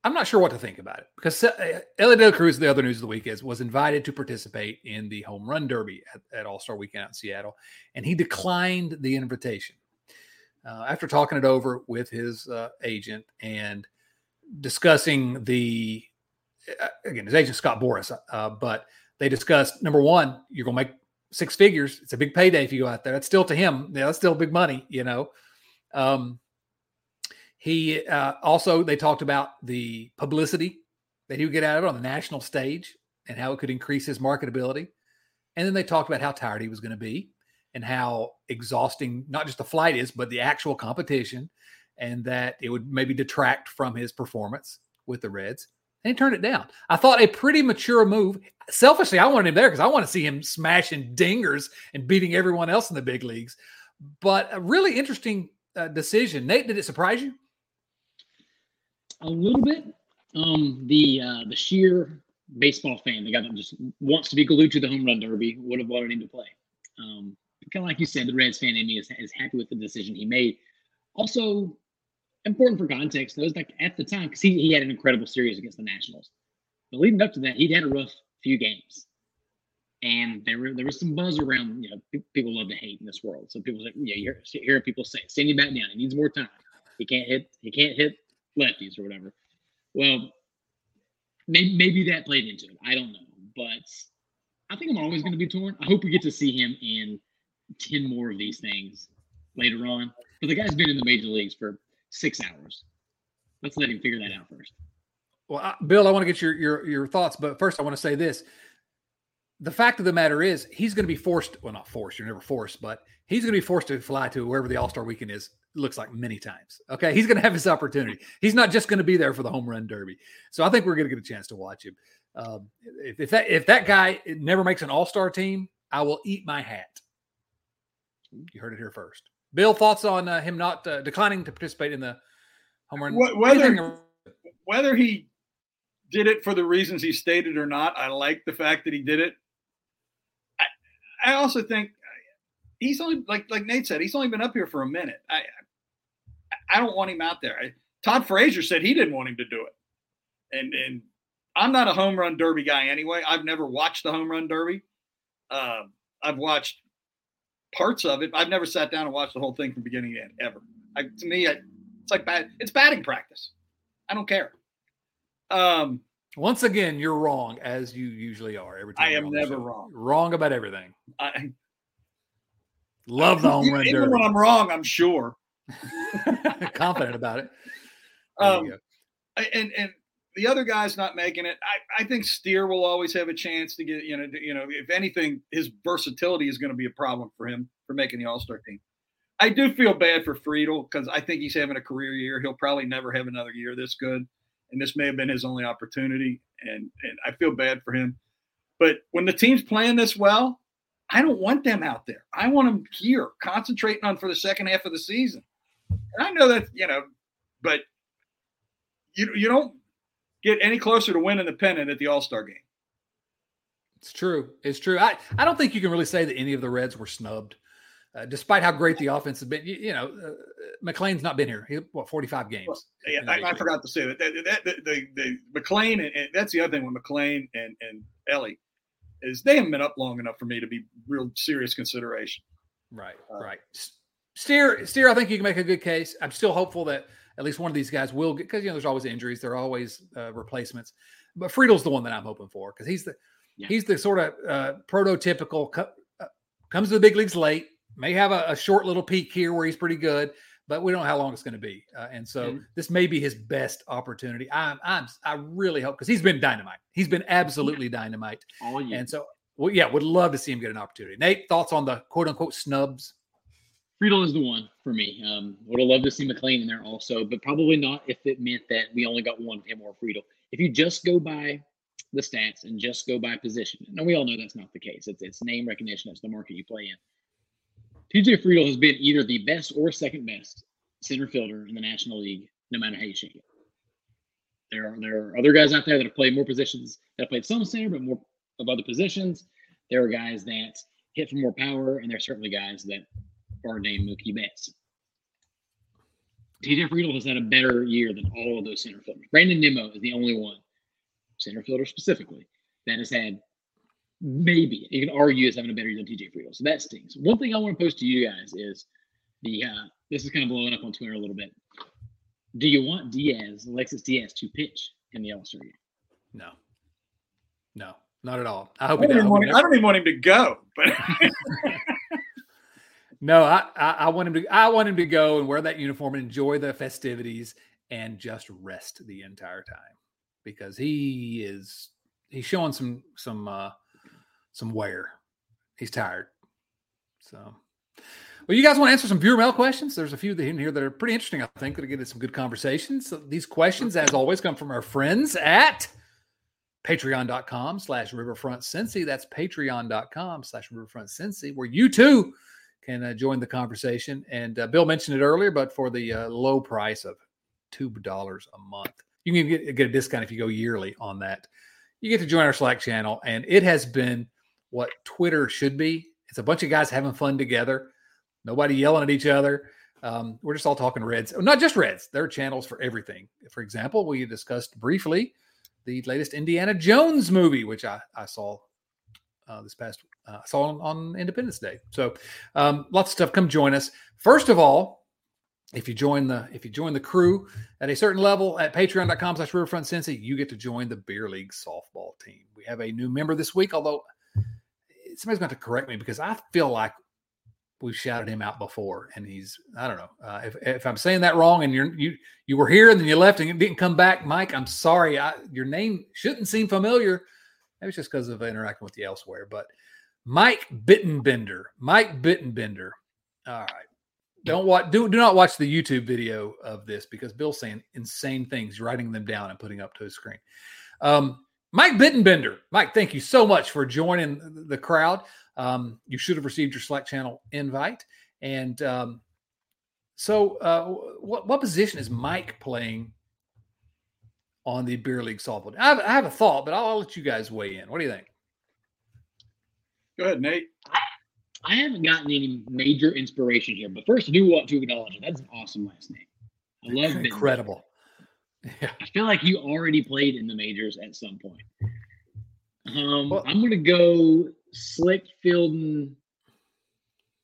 I'm not sure what to think about it because uh, Elly De La Cruz, the other news of the week is, was invited to participate in the home run derby at, at All Star Weekend out in Seattle, and he declined the invitation. Uh, after talking it over with his uh, agent and discussing the uh, again his agent Scott Boras, uh, but they discussed number one, you're going to make six figures. It's a big payday if you go out there. That's still to him. Yeah, that's still big money, you know. Um, he uh, also they talked about the publicity that he would get out of it on the national stage and how it could increase his marketability. And then they talked about how tired he was going to be and how exhausting not just the flight is, but the actual competition, and that it would maybe detract from his performance with the Reds. And he turned it down. I thought a pretty mature move. Selfishly, I wanted him there because I want to see him smashing dingers and beating everyone else in the big leagues. But a really interesting uh, decision. Nate, did it surprise you? A little bit. Um, the uh, the sheer baseball fan, the guy that just wants to be glued to the home run derby, would have wanted him to play. Um, kind of like you said, the Reds fan in me is, is happy with the decision he made. Also, important for context, though, is like at the time, because he, he had an incredible series against the Nationals. But leading up to that, he'd had a rough few games. And there were there was some buzz around, you know, people love to hate in this world. So people say, yeah, you hear, hear people say, send him back down. He needs more time. He can't hit, he can't hit lefties or whatever. Well, maybe, maybe that played into it. I don't know. But I think I'm always going to be torn. I hope we get to see him in 10 more of these things later on. But the guy's been in the major leagues for six hours. Let's let him figure that out first. Well, I, Bill, I want to get your, your your thoughts, but first I want to say this. The fact of the matter is, he's going to be forced. Well, not forced. You're never forced, but he's going to be forced to fly to wherever the All Star Weekend is. Looks like many times. Okay, he's going to have his opportunity. He's not just going to be there for the home run derby. So I think we're going to get a chance to watch him. Um, if, if that if that guy never makes an All Star team, I will eat my hat. You heard it here first. Bill, thoughts on uh, him not uh, declining to participate in the home run? Whether whether he did it for the reasons he stated or not, I like the fact that he did it. I, I also think he's only like like Nate said, he's only been up here for a minute. I I don't want him out there. I, Todd Frazier said he didn't want him to do it, and and I'm not a home run derby guy anyway. I've never watched the home run derby. Uh, I've watched parts of it. I've never sat down and watched the whole thing from beginning to end ever. I, to me, I, it's like bad. It's batting practice. I don't care. Um, Once again, you're wrong as you usually are. Every time I am never wrong. Wrong about everything. I love the home run even derby. when I'm wrong, I'm sure. <laughs> Confident about it. There Um, and and the other guy's not making it. I, I think Steer will always have a chance to get you know you know if anything his versatility is going to be a problem for him for making the All Star team. I do feel bad for Friedl because I think he's having a career year. He'll probably never have another year this good, and this may have been his only opportunity. And and I feel bad for him. But when the team's playing this well, I don't want them out there. I want them here, concentrating on for the second half of the season. And I know that you know, but you you don't get any closer to winning the pennant at the All Star game. It's true. It's true. I, I don't think you can really say that any of the Reds were snubbed, uh, despite how great the offense has been. You, you know, uh, McLain's not been here. He, what, 45 games? Yeah, I, I forgot to say that. that, that, that the, the McLain and, and that's the other thing with McLain and and Elly is they haven't been up long enough for me to be real serious consideration. Right, Uh, right. Steer, Steer. I think you can make a good case. I'm still hopeful that at least one of these guys will get because you know there's always injuries. There are always uh, replacements, but Friedl's the one that I'm hoping for because he's the Yeah. he's the sort of uh, prototypical co- uh, comes to the big leagues late. May have a, a short little peak here where he's pretty good, but we don't know how long it's going to be. Uh, and so Mhm. this may be his best opportunity. I'm I'm I really hope because he's been dynamite. He's been absolutely dynamite. All you. And so, well, yeah, would love to see him get an opportunity. Nate, thoughts on the quote unquote snubs? Friedl is the one for me. Um, would have loved to see McLain in there also, but probably not if it meant that we only got one of him or Friedl. If you just go by the stats and just go by position, and we all know that's not the case. It's it's name recognition. It's the market you play in. TJ Friedl has been either the best or second best center fielder in the National League, no matter how you shake it. There are there are other guys out there that have played more positions that have played some center, but more of other positions. There are guys that hit for more power, and there's certainly guys that are named Mookie Betts. TJ Friedl has had a better year than all of those center fielders. Brandon Nimmo is the only one, center fielder specifically, that has had maybe you can argue is having a better year than TJ Friedl. So that stings. One thing I want to post to you guys is the uh, this is kind of blowing up on Twitter a little bit. Do you want Diaz, Alexis Diaz, to pitch in the All Star game? No, no, not at all. I I hope he don't, does. even want him, I don't even want him to go. But <laughs> <laughs> No, I, I, I want him to. I want him to go and wear that uniform and enjoy the festivities and just rest the entire time because he is he's showing some some uh some wear. He's tired. So, Well, you guys want to answer some viewer mail questions? There's a few in here that are pretty interesting, I think, that are getting some good conversations. So these questions, as always, come from our friends at patreon.com slash riverfront cincy. That's patreon.com slash riverfront cincy, where you too can uh, join the conversation. And uh, Bill mentioned it earlier, but for the uh, low price of $2 a month, you can get, get a discount if you go yearly on that. You get to join our Slack channel, and it has been what Twitter should be. It's a bunch of guys having fun together, nobody yelling at each other. Um, we're just all talking Reds, not just Reds. There are channels for everything. For example, we discussed briefly the latest Indiana Jones movie, which I, I saw uh, this past uh, saw on, on, Independence Day. So um, lots of stuff. Come join us. First of all, if you join the if you join the crew at a certain level at patreon.com slash riverfront cincy you get to join the beer league softball team we have a new member this week although somebody's going to correct me because i feel like we've shouted him out before and he's i don't know uh, if, if i'm saying that wrong and you're you you were here and then you left and didn't come back mike i'm sorry I, your name shouldn't seem familiar maybe it's just because of interacting with you elsewhere but mike bittenbender mike bittenbender. All right. Don't watch do, do not watch the youtube video of this because bill's saying insane things writing them down and putting up to his screen. Um, mike bittenbender mike thank you so much for joining the crowd. Um, you should have received your slack channel invite. And um, so uh, what, what position is mike playing on the beer league softball I have, I have a thought but I'll, I'll let you guys weigh in what do you think go ahead nate I haven't gotten any major inspiration here, but first I do want to acknowledge it. That's an awesome last name. I love it. Incredible. Yeah. I feel like you already played in the majors at some point. Um, well, I'm gonna go slick fielding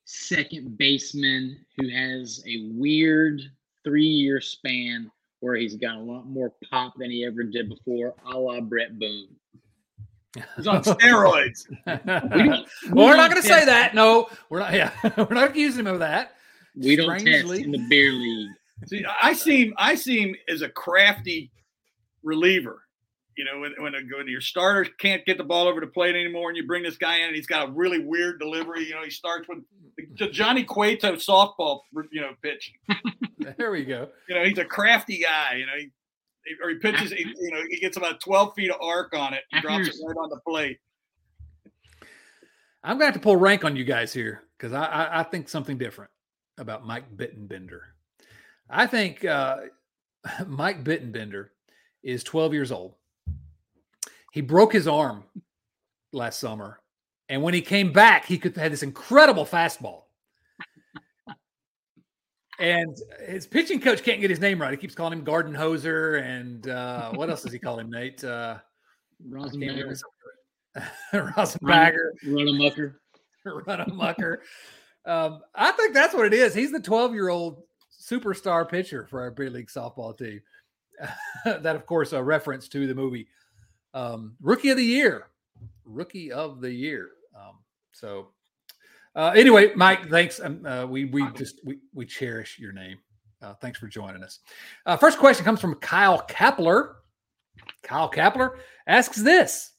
second baseman who has a weird three-year span where he's got a lot more pop than he ever did before, a la Bret Boone. He's on steroids. <laughs> we well, we're not going to say that. No, we're not. <laughs> Yeah, we're not accusing him of that. We don't test in the beer league. See, I see him. I see him as a crafty reliever. You know, when, when, a, when your starter can't get the ball over the plate anymore, and you bring this guy in, and he's got a really weird delivery. You know, he starts with the Johnny Cueto softball, you know, pitch. <laughs> there we go. You know, he's a crafty guy. You know, he or he pitches, he, you know, he gets about 12 feet of arc on it and drops it right on the plate. I'm going to have to pull rank on you guys here because I, I, I, think something different about Mike Bittenbender. I think uh, <laughs> Mike Bittenbender is 12 years old. He broke his arm last summer. And when he came back, he could had this incredible fastball and his pitching coach can't get his name right. He keeps calling him Garden Hoser, and uh, what else does he call him, Nate? Uh, Rosenbagger. <laughs> Rosenbagger. Runnemucker. <laughs> Runnemucker. um, I think that's what it is. He's the 12 year old superstar pitcher for our beer league softball team. <laughs> that, of course, a reference to the movie um, Rookie of the Year. Rookie of the Year. Um, so uh, anyway, Mike, thanks. Um, uh, we we just we we cherish your name. Uh, thanks for joining us. Uh, first question comes from Kyle Kapler. Kyle Kapler asks this: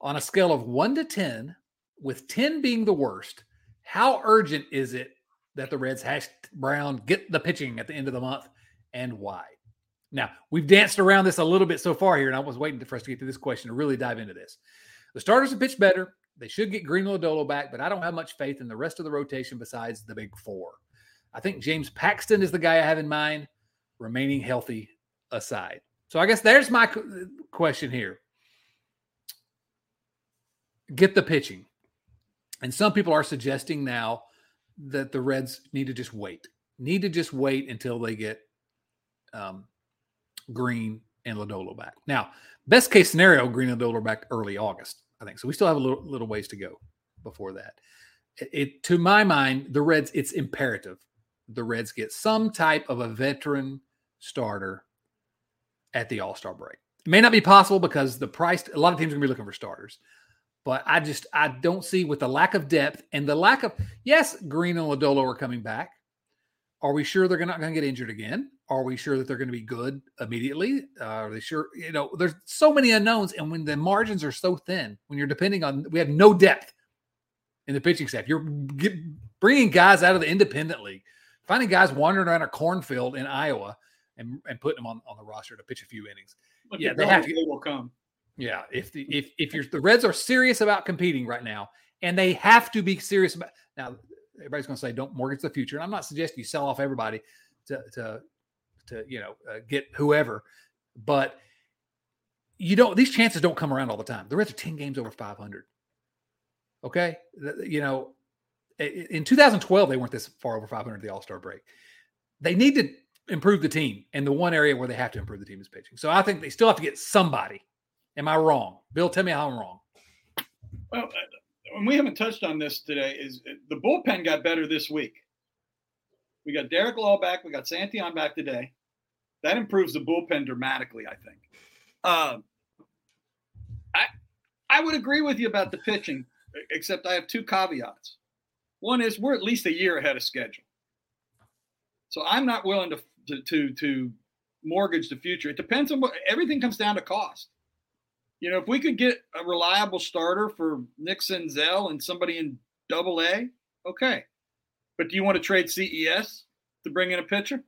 On a scale of one to ten, with ten being the worst, how urgent is it that the Reds hash brown get the pitching at the end of the month, and why? Now we've danced around this a little bit so far here, and I was waiting for us to get to this question to really dive into this. The starters have pitched better. They should get Greene Lodolo back, but I don't have much faith in the rest of the rotation besides the big four. I think James Paxton is the guy I have in mind, remaining healthy aside. So I guess there's my question here. Get the pitching. And some people are suggesting now that the Reds need to just wait, need to just wait until they get um, Greene and Lodolo back. Now, best case scenario, Greene and Lodolo back early August. I think so. We still have a little little ways to go before that. It, it to my mind, the Reds. It's imperative the Reds get some type of a veteran starter at the All Star break. It may not be possible because the price. A lot of teams are going to be looking for starters, but I just I don't see with the lack of depth and the lack of yes, Greene and Lodolo are coming back. Are we sure they're not going to get injured again? Are we sure that they're going to be good immediately? Uh, are they sure? You know, there's so many unknowns, and when the margins are so thin, when you're depending on, we have no depth in the pitching staff. You're get, bringing guys out of the independent league, finding guys wandering around a cornfield in Iowa and, and putting them on, on the roster to pitch a few innings. Look, Yeah, they have to- will come. Yeah, if the if if you're the Reds are serious about competing right now, and they have to be serious about now. Everybody's going to say don't mortgage the future, and I'm not suggesting you sell off everybody to to to you know uh, get whoever, but you don't. These chances don't come around all the time. The Reds are ten games over 500. Okay, you know, in 2012 they weren't this far over 500 at the All Star break. They need to improve the team, and the one area where they have to improve the team is pitching. So I think they still have to get somebody. Am I wrong? Bill, tell me how I'm wrong. Well, uh, and we haven't touched on this today. Is uh, the bullpen got better this week? We got Derek Law back. We got Santillan back today. That improves the bullpen dramatically, I think. Um, I I would agree with you about the pitching, except I have two caveats. One is we're at least a year ahead of schedule, so I'm not willing to to to, to mortgage the future. It depends on what everything comes down to cost. You know, if we could get a reliable starter for Nick Senzel and somebody in double A, okay. But do you want to trade CES to bring in a pitcher?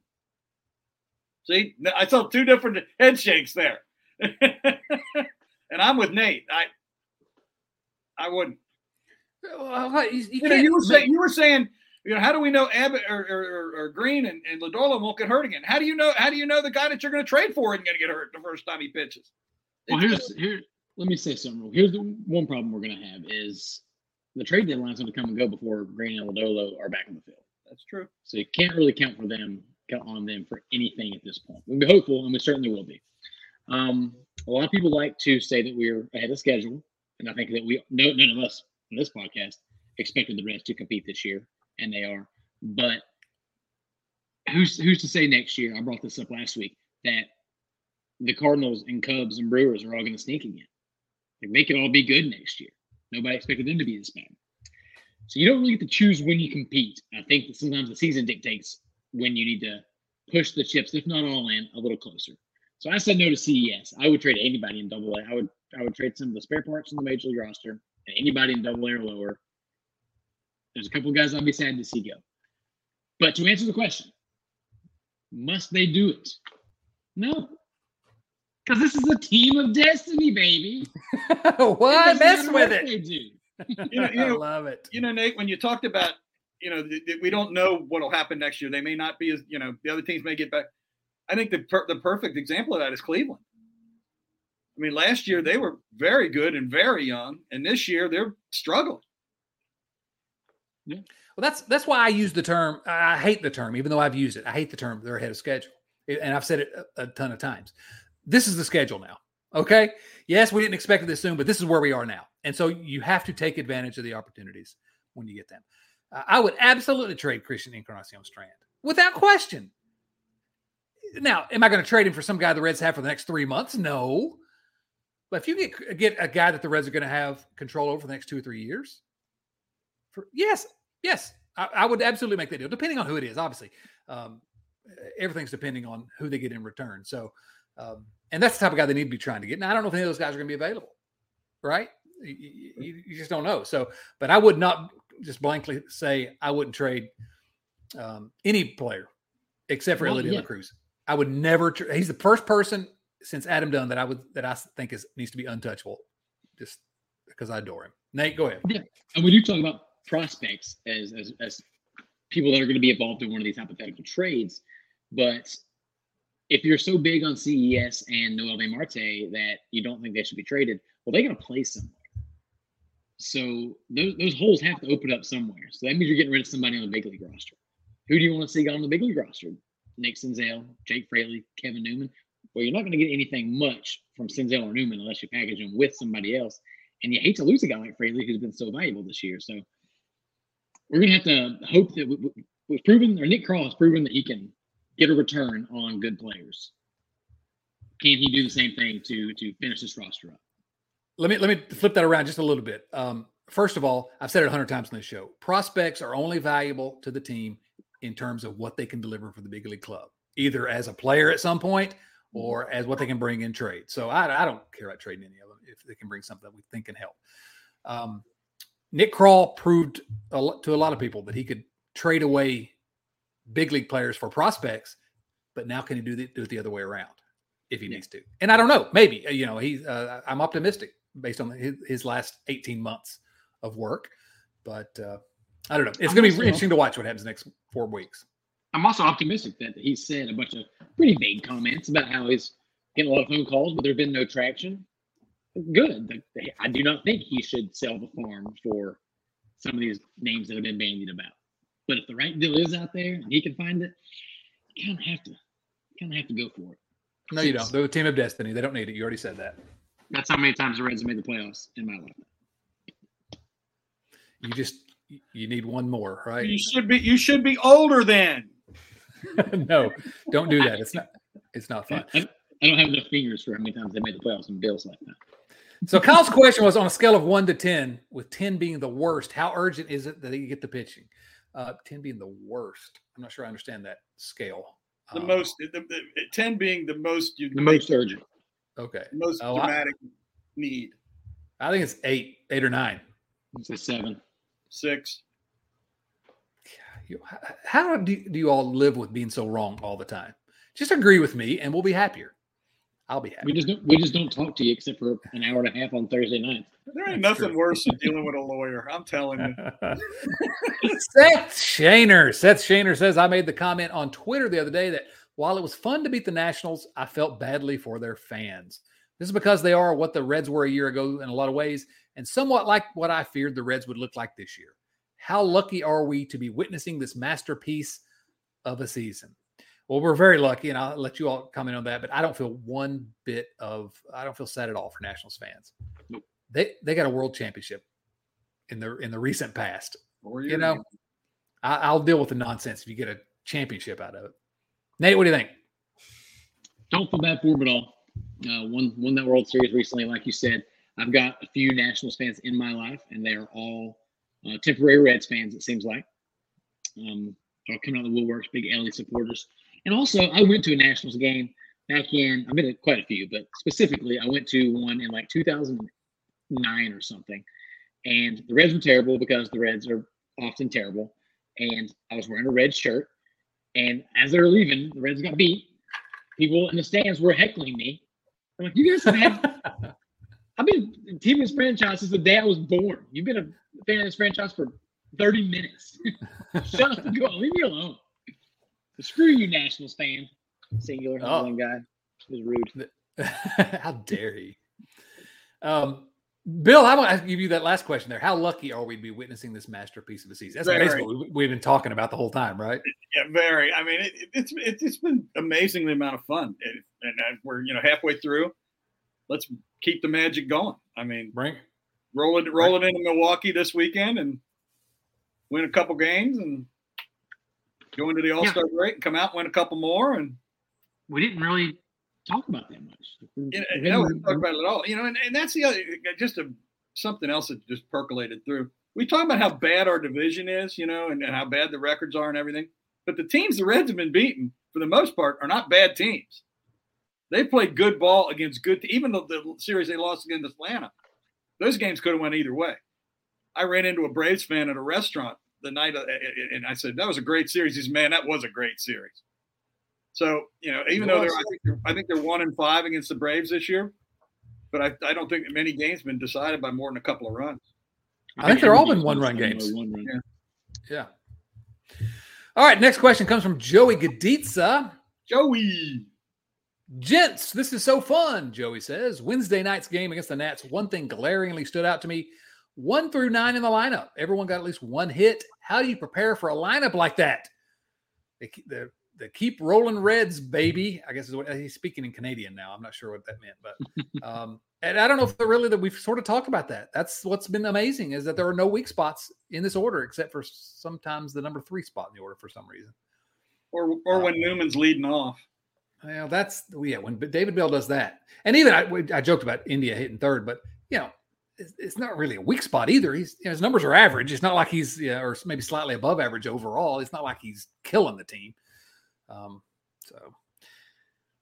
See, I saw two different head shakes there. <laughs> and I'm with Nate. I I wouldn't. Well, you, you You, know, you were make- saying you were saying, you know, how do we know Abbott or, or, or, or Greene and, and Lodolo won't get hurt again? How do you know how do you know the guy that you're going to trade for isn't going to get hurt the first time he pitches? Well, It's- here's here. Let me say something. real- Here's the one problem we're going to have is the trade deadline's going to come and go before Greene and Lodolo are back on the field. that's true. So you can't really count for them, count on them for anything at this point. We'll be hopeful, and we certainly will be. Um, a lot of people like to say that we're ahead of schedule, and I think that we no none of us in this podcast expected the Reds to compete this year, and they are. But who's who's to say next year? I brought this up last week that the Cardinals and Cubs and Brewers are all going to sneak again. Like they could all be good next year. Nobody expected them to be this bad. So you don't really get to choose when you compete. I think that sometimes the season dictates when you need to push the chips, if not all in, a little closer. So I said no to CES. I would trade anybody in double A. I would I would trade some of the spare parts in the major league roster and anybody in double A or lower. There's a couple of guys I'd be sad to see go. But to answer the question, must they do it? No. Because this is a team of destiny, baby. <laughs> Why doesn't mess with it? they do. <laughs> You know, you <laughs> I love it. you know, Nate, when you talked about, you know, th- th- we don't know what'll happen next year. They may not be as, you know, the other teams may get back. I think the per- the perfect example of that is Cleveland. I mean, last year they were very good and very young, and this year they're struggling. Yeah. Well, that's that's why I use the term. I I hate the term, even though I've used it. I hate the term. They're ahead of schedule, and I've said it a, a ton of times. This is the schedule now. Okay. Yes, we didn't expect this soon, but this is where we are now, and so you have to take advantage of the opportunities when you get them. Uh, I would absolutely trade Christian Encarnacion Strand without question. Now, am I going to trade him for some guy the Reds have for the next three months? No. But if you get get a guy that the Reds are going to have control over for the next two or three years, for yes, yes, I, I would absolutely make that deal, depending on who it is. Obviously, um, everything's depending on who they get in return. So, um, and that's the type of guy they need to be trying to get. Now, I don't know if any of those guys are going to be available, right? You, you- you just don't know. So, but I would not just blankly say I wouldn't trade um, any player except for Well, yeah. Cruz. I would never. Tra- he's the first person since Adam Dunn that I would that I think is needs to be untouchable, just because I adore him. Nate, go ahead. Yeah, and we do talk about prospects as, as as people that are going to be involved in one of these hypothetical trades. But if you're so big on CES and Noelvi Marte that you don't think they should be traded, well, they got to play somewhere. So those, those holes have to open up somewhere. So that means you're getting rid of somebody on the big league roster. Who do you want to see on the big league roster? Nick Senzel, Jake Fraley, Kevin Newman. Well, you're not going to get anything much from Senzel or Newman unless you package them with somebody else. And you hate to lose a guy like Fraley who's been so valuable this year. So we're going to have to hope that we, we've proven, or Nick Krall has proven that he can get a return on good players. Can he do the same thing to to finish this roster up? Let me let me flip that around just a little bit. Um, first of all, I've said it a hundred times on this show. Prospects are only valuable to the team in terms of what they can deliver for the big league club, either as a player at some point or as what they can bring in trade. So I, I don't care about trading any of them if they can bring something that we think can help. Um, Nick Krall proved a lot, to a lot of people that he could trade away big league players for prospects, but now can he do, the, do it the other way around if he Yeah. needs to? And I don't know. Maybe you know he's. Uh, I'm optimistic based on his, his last 18 months of work, but uh, I don't know. It's going to be interesting to watch what happens next four weeks. I'm also optimistic that he said a bunch of pretty vague comments about how he's getting a lot of phone calls, but there's been no traction. Good. I do not think he should sell the farm for some of these names that have been bandied about. But if the right deal is out there and he can find it, you kind of have to, kind of have to go for it. No, you don't. They're a team of destiny. They don't need it. You already said that. That's how many times the Reds have made the playoffs in my life. You just you need one more, right? You should be you should be older then. <laughs> no, don't do that. It's not. It's not fun. I, I don't have enough fingers for how many times they made the playoffs in Bills like that. So Kyle's question was on a scale of one to ten, with ten being the worst. How urgent is it that he get the pitching? Uh, ten being the worst. I'm not sure I understand that scale. The Um, most the, the, ten being the most you The most urgent. Okay, the most Oh, I- dramatic need. I think it's eight, eight or nine. It's a seven. Six. You- How do do you all live with being so wrong all the time? Just agree with me, and we'll be happier. I'll be happy. We happy. just don't we just don't talk to you except for an hour and a half on Thursday night. There ain't That's nothing true. worse than dealing <laughs> with a lawyer. I'm telling you. <laughs> Seth Shaner. Seth Shaner says, I made the comment on Twitter the other day that while it was fun to beat the Nationals, I felt badly for their fans. This is because they are what the Reds were a year ago in a lot of ways, and somewhat like what I feared the Reds would look like this year. How lucky are we to be witnessing this masterpiece of a season? Well, we're very lucky, and I'll let you all comment on that. But I don't feel one bit of I don't feel sad at all for Nationals fans. Nope. They they got a world championship in the in the recent past. Four You know. I, I'll deal with the nonsense if you get a championship out of it. Nate, what do you think? Don't feel bad for him at all. Uh, won won that World Series recently, like you said. I've got a few Nationals fans in my life, and they are all uh, temporary Reds fans. It seems like. Um, are coming out of the woodworks, big Elly supporters. And also, I went to a Nationals game back in. I've been to quite a few, but specifically, I went to one in like 2009 or something. And the Reds were terrible because the Reds are often terrible. And I was wearing a red shirt. And as they were leaving, the Reds got beat. People in the stands were heckling me. I'm like, you guys have had. <laughs> I've been a team of this franchise since the day I was born. You've been a fan of this franchise for 30 minutes. <laughs> Shut up and go. Leave me alone. Screw you, Nationals fan. Singular, Oh. guy. It was rude. <laughs> How dare he? Um, Bill, I want to give you that last question there. How lucky are we to be witnessing this masterpiece of a season? That's Very. basically what we- we've been talking about the whole time, right? Yeah, very. I mean, it, it- it's it's it's been amazingly amount of fun, and, and uh, we're you know halfway through. Let's keep the magic going. I mean, Bring roll it roll it into Milwaukee this weekend and win a couple games and go into the All Star break and come out and win a couple more and We didn't really talk about that much. you know, and we didn't talk about it at all. You know, and, and that's the other just a, something else that just percolated through. We talk about how bad our division is, you know, and, and how bad the records are and everything. But the teams the Reds have been beaten for the most part are not bad teams. They played good ball against good, even though the series they lost against Atlanta, those games could have went either way. I ran into a Braves fan at a restaurant the night, of, and I said that was a great series. He said, "Man, that was a great series." So you know, even though they're. I think they're, I think they're one and five against the Braves this year, but I, I don't think many games been decided by more than a couple of runs. I think they're all been one-run games. One run. Yeah. yeah. All right, next question comes from Joey Gaditza. Joey, Gents, this is so fun, Joey says. Wednesday night's game against the Nats, one thing glaringly stood out to me. One through nine in the lineup. Everyone got at least one hit. How do you prepare for a lineup like that? They keep, the, the keep rolling reds, baby. I guess is what he's speaking in Canadian now. I'm not sure what that meant, but <laughs> um, and I don't know if really that we've sort of talked about that. That's what's been amazing is that there are no weak spots in this order except for sometimes the number three spot in the order for some reason. or or when Newman's leading off. Well, that's yeah. When David Bell does that, and even I, I joked about India hitting third, but you know, it's, it's not really a weak spot either. He's you know, his numbers are average. It's not like he's yeah, or maybe slightly above average overall. It's not like he's killing the team. Um, so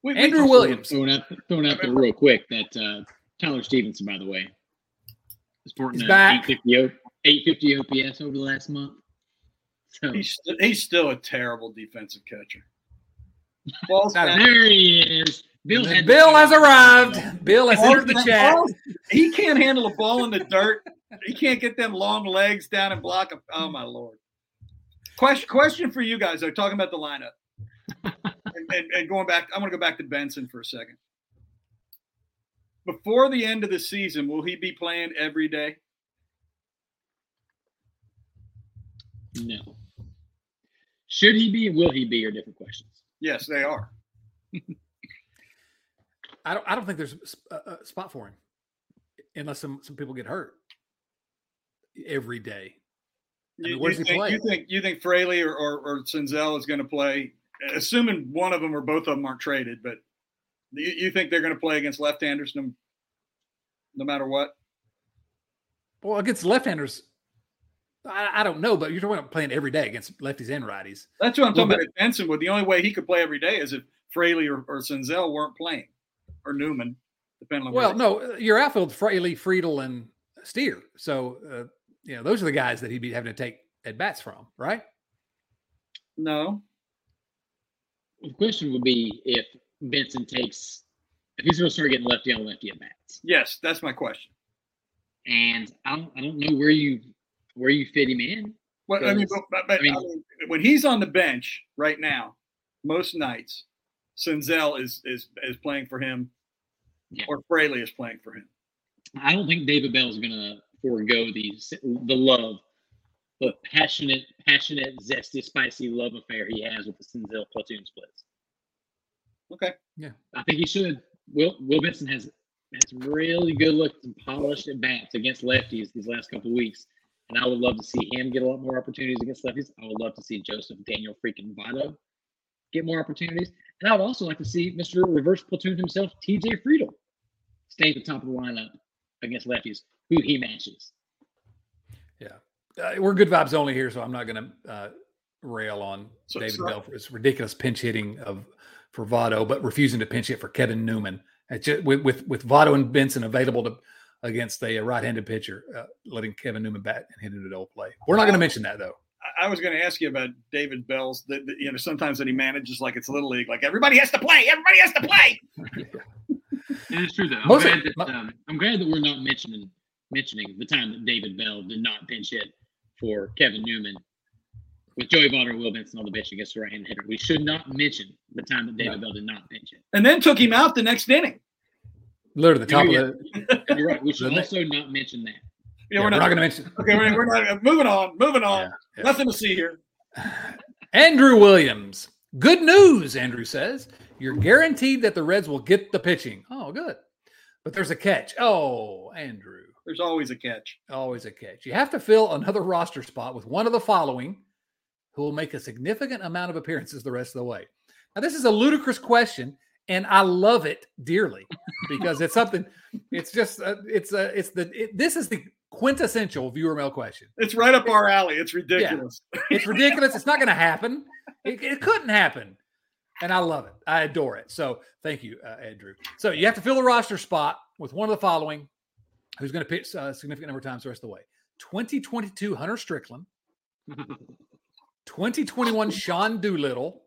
We- we Andrew Williams. Throwing out, throwing out there real quick that uh, Tyler Stephenson, by the way, is sporting He's back. 850 850 OPS over the last month. So He's st- he's still a terrible defensive catcher. Balls Not there he is. Bill, had Bill has arrived. Bill has entered the chat. balls- He can't handle a ball in the dirt. He can't get them long legs down and block a Oh my lord. Question question for you guys. though, talking about the lineup <laughs> and, and, and going back. I want to go back to Benson for a second. Before the end of the season, will he be playing every day? No. Should he be will he be are different questions. Yes, they are. I don't. I don't think there's a, a spot for him, unless some some people get hurt every day. I mean, You, you think, you think you think Fraley or, or, or Senzel is going to play, assuming one of them or both of them aren't traded, but you, you think they're going to play against left-handers no, no matter what? Well, against left-handers, I, I don't know, but you're talking about playing every day against lefties and righties. That's what I'm Well, talking about. Benson, would the only way he could play every day is if Fraley or, or Senzel weren't playing, or Newman, depending on. Well, they- no, your outfield Fraley, Friedl, and Steer. So, uh, you know, those are the guys that he'd be having to take at bats from, right? no, The question would be if Benson takes if he's going to start getting lefty on lefty at bats. yes, that's my question. And I don't I don't know where you where you fit him in. Well, I mean, but, but, I mean- I mean, when he's on the bench right now, most nights, Senzel is is is playing for him, Yeah. or Fraley is playing for him. I don't think David Bell is going to forego these the love, the passionate, passionate, zesty, spicy love affair he has with the Senzel platoon splits. Okay. Yeah. I think he should. Will Will Benson has has really good looks and polished at bats against lefties these last couple of weeks, and I would love to see him get a lot more opportunities against lefties. I would love to see Joseph Daniel freaking Votto get more opportunities, and I would also like to see Mr. Reverse Platoon himself, T.J. Friedl, stay at the top of the lineup against lefties who he matches. Uh, we're good vibes only here, so I'm not going to uh, rail on So- David so- Bell for his ridiculous pinch hitting of for Votto, but refusing to pinch hit for Kevin Newman. It's just, with, with with Votto and Benson available to against a right-handed pitcher, uh, letting Kevin Newman bat and hit into the old play. We're not going to mention that though. I- I was going to ask you about David Bell's. That that, you know, sometimes that he manages like it's little league, like everybody has to play, everybody has to play. And it's true though. I'm Most of- glad that mo- um, I'm glad that we're not mentioning mentioning the time that David Bell did not pinch hit for Kevin Newman with Joey Votto and Will Benson on the bench against the right-handed hitter. We should not mention the time that David Bell did not pinch hit. And then took him out the next inning. Literally the top Yeah, of the. You're right. We should The ne- also not mention that. Yeah, Yeah, we're we're not, not going to mention. Okay, we're, we're not moving on. Moving on. Yeah, yeah. Nothing to see here. <sighs> Andrew Williams. Good news, Andrew says. You're guaranteed that the Reds will get the pitching. Oh, good. But there's a catch. Oh, Andrew. There's always a catch. Always a catch. You have to fill another roster spot with one of the following who will make a significant amount of appearances the rest of the way. Now, this is a ludicrous question, and I love it dearly because it's something, it's just, uh, it's, uh, it's the, it, this is the quintessential viewer mail question. It's right up our alley. It's ridiculous. It's ridiculous. it's not going to happen. It, it couldn't happen. And I love it. I adore it. So thank you, uh, Andrew. So you have to fill a roster spot with one of the following who's going to pitch a significant number of times the rest of the way 2022 Hunter Strickland, <laughs> 2021 Sean Doolittle,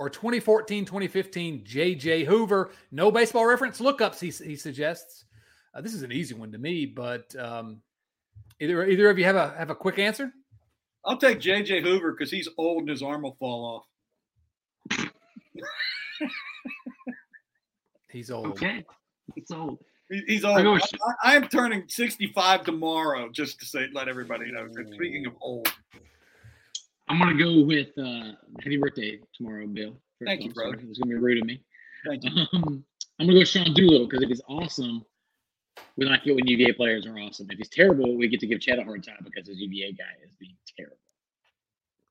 or 2014 2015 JJ Hoover. No baseball reference lookups, he, he suggests. Uh, this is an easy one to me, but um, either either of you have a have a quick answer? I'll take JJ Hoover because he's old and his arm will fall off. He's old. Okay. So He- He's old. I I, I, am turning 65 tomorrow, just to say, let everybody know. Speaking of old, I'm gonna go with uh happy birthday tomorrow, Bill. First Thank you, off, sorry. brother. It's gonna be rude of me. thank you. Um, I'm gonna go Sean Doolittle because if he's awesome, we like it when UVA players are awesome. If he's terrible, we get to give Chad a hard time because his UVA guy is being terrible.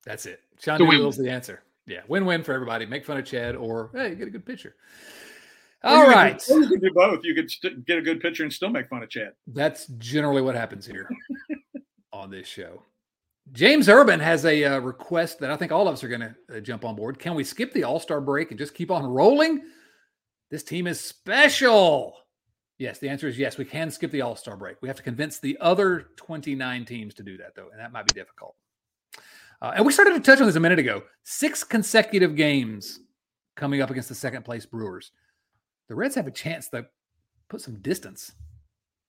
That's it. Sean The. Doolittle's the answer. Yeah, win-win for everybody. Make fun of Chad, or hey, get a good pitcher. Or All you could- right, or you could do both. You could st- get a good picture and still make fun of Chad. that's generally what happens here <laughs> on this show. James Urban has a uh, request that I think all of us are going to uh, jump on board. Can we skip the All Star break and just keep on rolling? This team is special. Yes, the answer is yes. We can skip the All Star break. We have to convince the other 29 teams to do that, though, and that might be difficult. Uh, and we started to touch on this a minute ago. Six consecutive games coming up against the second place Brewers. The Reds have a chance to put some distance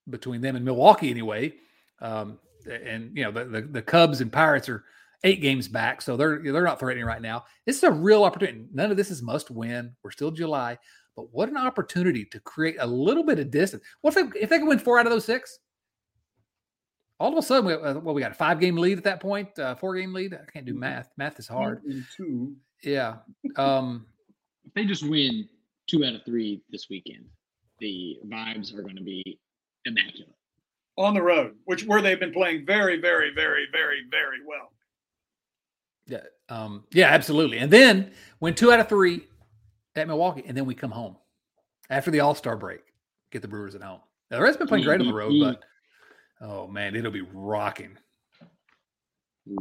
between them and Milwaukee, anyway. Um, and you know the, the, the Cubs and Pirates are eight games back, so they're they're not threatening right now. This is a real opportunity. None of this is must win. We're still July, but what an opportunity to create a little bit of distance. What if they, if they can win four out of those six? All of a sudden, we, uh, well, we got a five game lead at that point, uh, four game lead. I can't do Mm-hmm. math. Math is hard. Two. Yeah. Um, If they just win two out of three this weekend, the vibes are going to be immaculate. On the road, which where they've been playing very, very, very, very, very well. yeah. Um, yeah, absolutely. And then win two out of three at Milwaukee, and then we come home after the All Star break. Get the Brewers at home. Now, the Reds been playing great on the road, but oh man, it'll be rocking.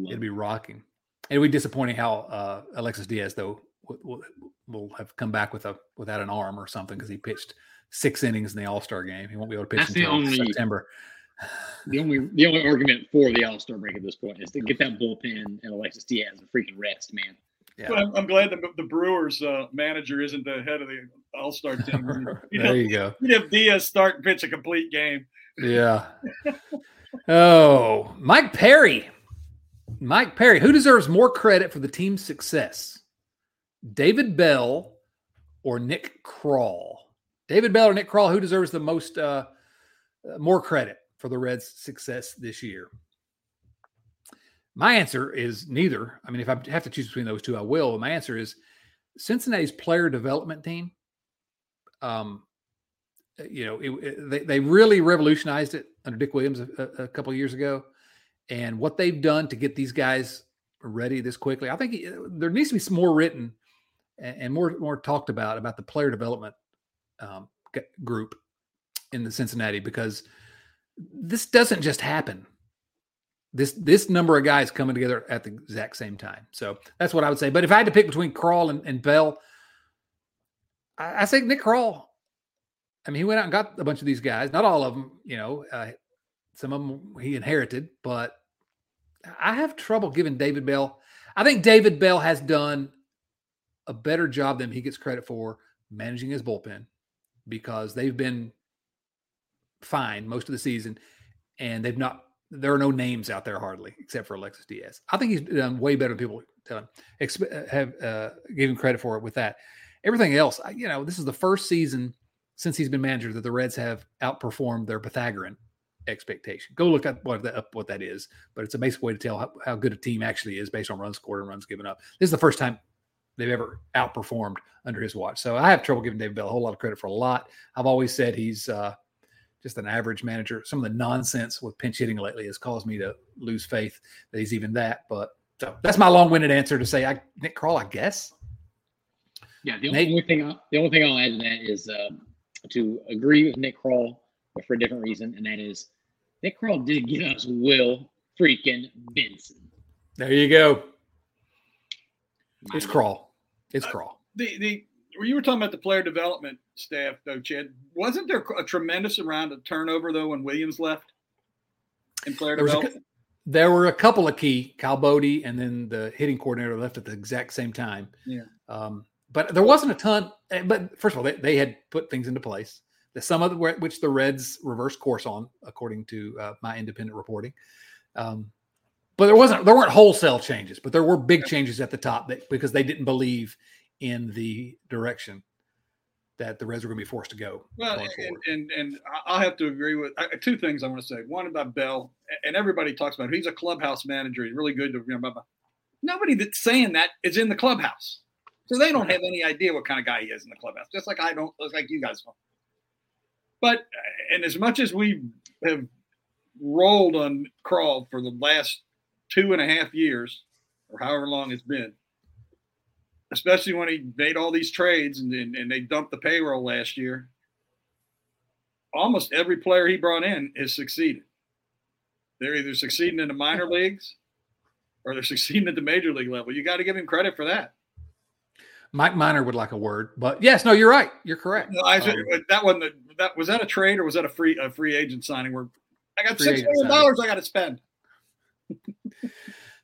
It'll be rocking. It'll be disappointing how uh, Alexis Diaz though will, will, will have come back with a without an arm or something because he pitched six innings in the All Star game. He won't be able to pitch That's the until only- September. The only the only argument for the All Star break at this point is to get that bullpen and Alexis Diaz a freaking rest, man. Yeah. But I'm, I'm glad the, the Brewers uh, manager isn't the head of the All Star team. <laughs> you know, there you go. you'd have Diaz start and pitch a complete game. Yeah. <laughs> Oh, Mike Perry. Mike Perry. Who deserves more credit for the team's success? David Bell or Nick Kroll? David Bell or Nick Kroll? Who deserves the most uh, uh, more credit for the Reds' success this year? My answer is neither. I mean, if I have to choose between those two, I will. My answer is Cincinnati's player development team. Um, you know, it, it- they, they really revolutionized it under Dick Williams a, a, couple years ago. And what they've done to get these guys ready this quickly, I think there needs to be some more written and, and more more talked about about the player development um, group in the Cincinnati because this doesn't just happen. This this number of guys coming together at the exact same time. So that's what I would say. But if I had to pick between Krall and, and Bell, I, I think Nick Krall. I mean, he went out and got a bunch of these guys. Not all of them, you know. Uh, some of them he inherited, but I have trouble giving David Bell. I think David Bell has done a better job than he gets credit for managing his bullpen because they've been fine most of the season, and they've not. There are no names out there hardly, except for Alexis Diaz. I think he's done way better than people uh, expe- have uh, given credit for it with that. Everything else, you know, this is the first season since he's been manager that the Reds have outperformed their Pythagorean expectation. Go look at what that, up what that is, but it's a basic way to tell how, how good a team actually is based on runs scored and runs given up. This is the first time they've ever outperformed under his watch. So I have trouble giving David Bell a whole lot of credit for a lot. I've always said he's uh, just an average manager. Some of the nonsense with pinch hitting lately has caused me to lose faith that he's even that. But so that's my long-winded answer to say I, Nick Krall, I guess. Yeah, the Nate? only thing the only thing I'll add to that is um, to agree with Nick Krall, but for a different reason, and that is Nick Krall did get us Will freaking Benson. There you go. It's Krall. It's Kroll. The the where you were talking about the player development staff though, Chad. Wasn't there a tremendous amount of turnover though when Williams left in player There was a development? There were a couple of key, Boddy and then the hitting coordinator left at the exact same time. Yeah. Um, but there wasn't a ton. eh, But first of all, they, they had put things into place. The some of the, which the Reds reversed course on, according to uh, my independent reporting. Um, but there wasn't there weren't wholesale changes, but there were big changes at the top that, because they didn't believe in the direction that the Reds are going to be forced to go. Well, and, and and I- I'll have to agree with I, two things I want to say. One about Bell, and everybody talks about. It. He's a clubhouse manager. He's really good to remember. Blah, blah. Nobody that's saying that is in the clubhouse, so they don't have any idea what kind of guy he is in the clubhouse. Just like I don't, just like you guys don't. But uh, and as much as we have rolled on Krall for the last two and a half years, or however long it's been, especially when he made all these trades and, and, and they dumped the payroll last year. Almost every player he brought in has succeeded. They're either succeeding in the minor leagues or they're <laughs> succeeding at the major league level. You got to give him credit for that. Mike Minor would like a word, but yes, no, you're right. You're correct. No, I, Um, that wasn't that was that a trade or was that a free a free agent signing? Where I got six million dollars I got to spend. <laughs>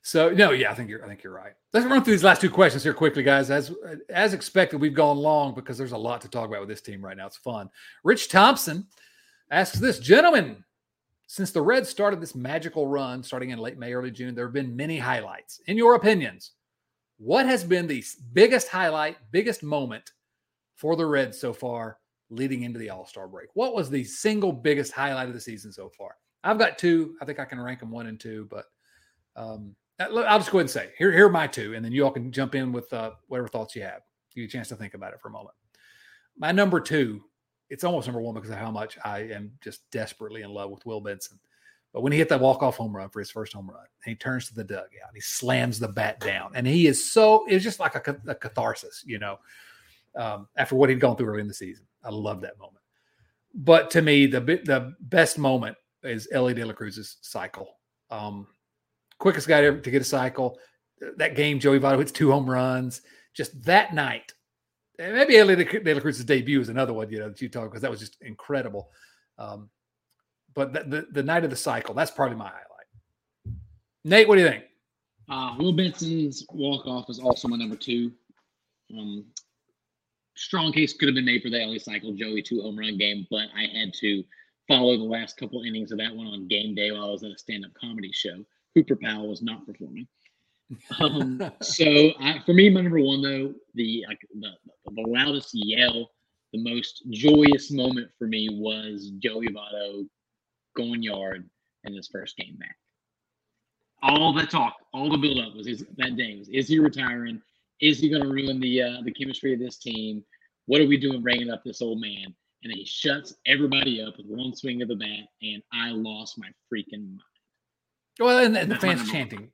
So no, yeah, I think you're I think you're right. Let's run through these last two questions here quickly, guys. As as expected, we've gone long because there's a lot to talk about with this team right now. It's fun. Rich Thompson asks this, gentlemen, since the Reds started this magical run starting in late May, early June, there have been many highlights. In your opinions, what has been the biggest highlight, biggest moment for the Reds so far leading into the All Star break? What was the single biggest highlight of the season so far? I've got two. I think I can rank them one and two, but um, I'll just go ahead and say here, here are my two, and then you all can jump in with uh, whatever thoughts you have. Give you a chance to think about it for a moment. My number two, it's almost number one because of how much I am just desperately in love with Will Benson. But when he hit that walk-off home run for his first home run, he turns to the dugout, and he slams the bat down, and he is so it's just like a, a catharsis, you know, um, after what he'd gone through early in the season. I love that moment. But to me, the the best moment is Elly De La Cruz's cycle. Um, quickest guy to, to get a cycle. That game, Joey Votto hits two home runs. Just that night, and maybe Elly De La Cruz's debut is another one, you know, that you talk because that was just incredible. Um, but the, the, the night of the cycle, that's probably my highlight. Nate, what do you think? Uh, Will Benson's walk off is also my number two. Um, strong case could have been made for the Elly cycle, Joey two home run game, but I had to follow the last couple innings of that one on game day while I was at a stand up comedy show. Cooper Powell was not performing. Um, <laughs> so I, for me, my number one though, the, like, the the loudest yell, the most joyous moment for me was Joey Votto going yard in his first game back. All the talk, all the build up was his, that day was is he retiring? Is he going to ruin the uh, the chemistry of this team? What are we doing bringing up this old man? And he shuts everybody up with one swing of the bat, and I lost my freaking mind. Well, and, and the fans chanting,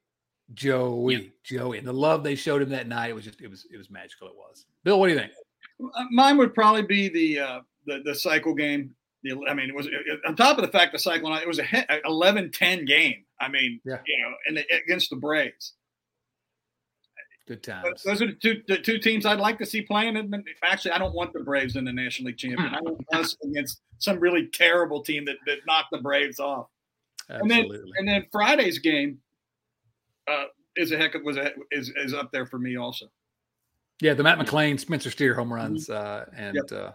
Joey, yeah. Joey, and the love they showed him that night it was just it was it was magical. It was. Bill, what do you think? Uh, mine would probably be the uh, the the cycle game. The, I mean, it was on top of the fact the cycle it was a 11-10 game. I mean, yeah. you know, and against the Braves. Good times. Those are the two the two teams I'd like to see playing. And actually, I don't want the Braves in the National League champion. I want us against some really terrible team that, that knocked the Braves off. Absolutely. And then, and then Friday's game uh, is a heck of was a, is is up there for me also. Yeah, the Matt McLain, Spencer Steer home runs, uh, and yep. uh,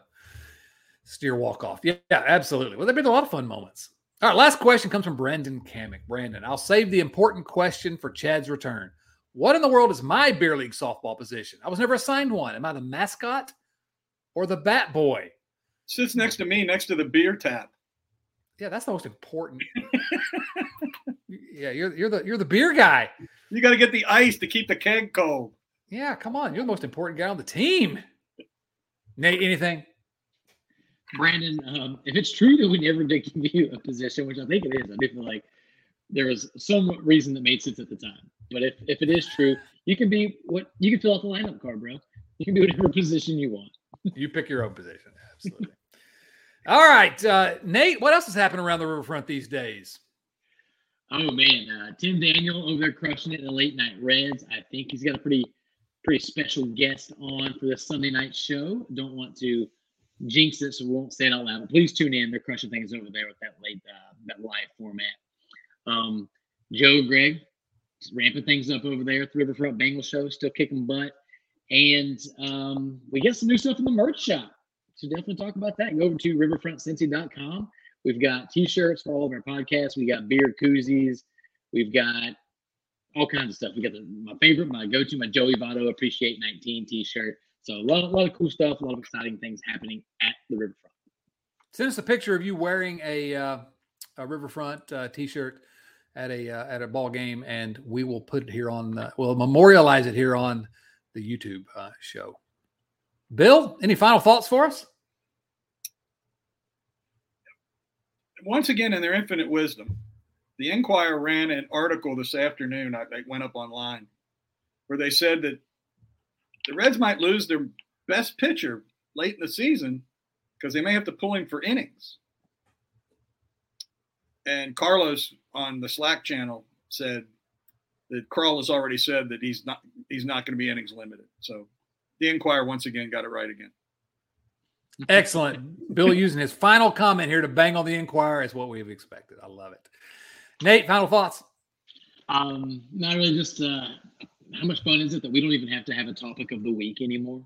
Steer walk off. Yeah, yeah, absolutely. Well, there've been a lot of fun moments. All right, last question comes from Brandon Kamick. Brandon, I'll save the important question for Chad's return. What in the world is my beer league softball position? I was never assigned one. Am I the mascot or the bat boy? Sits next to me, next to the beer tap. Yeah, that's the most important. <laughs> yeah, you're you're the you're the beer guy. You got to get the ice to keep the keg cold. Yeah, come on, you're the most important guy on the team. Nate, anything? Brandon, um, if it's true that we never did give you a position, which I think it is, I do feel like there was some reason that made sense at the time. But if, if it is true, you can be what you can fill out the lineup card, bro. You can be whatever <laughs> position you want. you pick your own position. Absolutely. All right, uh, Nate. What else is happening around the riverfront these days? Oh man, uh, Tim Daniel over there crushing it in the late night Reds. I think he's got a pretty pretty special guest on for this Sunday night show. Don't want to jinx it, so we won't say it out loud. But please tune in. They're crushing things over there with that late uh, that live format. Um, Joe Greg ramping things up over there at the Riverfront Bengal Show, still kicking butt. And um, we get some new stuff in the merch shop. So definitely talk about that. Go over to riverfrontcincy.com. We've got t-shirts for all of our podcasts. We got beer koozies. We've got all kinds of stuff. We got the, my favorite, my go-to, my Joey Votto Appreciate 19 t-shirt. So a lot, a lot of cool stuff, a lot of exciting things happening at the riverfront. Send us a picture of you wearing a, uh, a riverfront uh, t-shirt at a uh, at a ball game, and we will put it here on. Uh, we'll memorialize it here on the YouTube uh, show. Bill, any final thoughts for us? Once again, in their infinite wisdom, the Enquirer ran an article this afternoon. I, I went up online where they said that the Reds might lose their best pitcher late in the season because they may have to pull him for innings. And Carlos on the Slack channel said that Krall has already said that he's not he's not going to be innings limited. So the Enquirer once again got it right again. Excellent. Bill using his final comment here to bang on the Enquirer is what we've expected. I love it. Nate, final thoughts? Um, not really. Just uh, how much fun is it that we don't even have to have a topic of the week anymore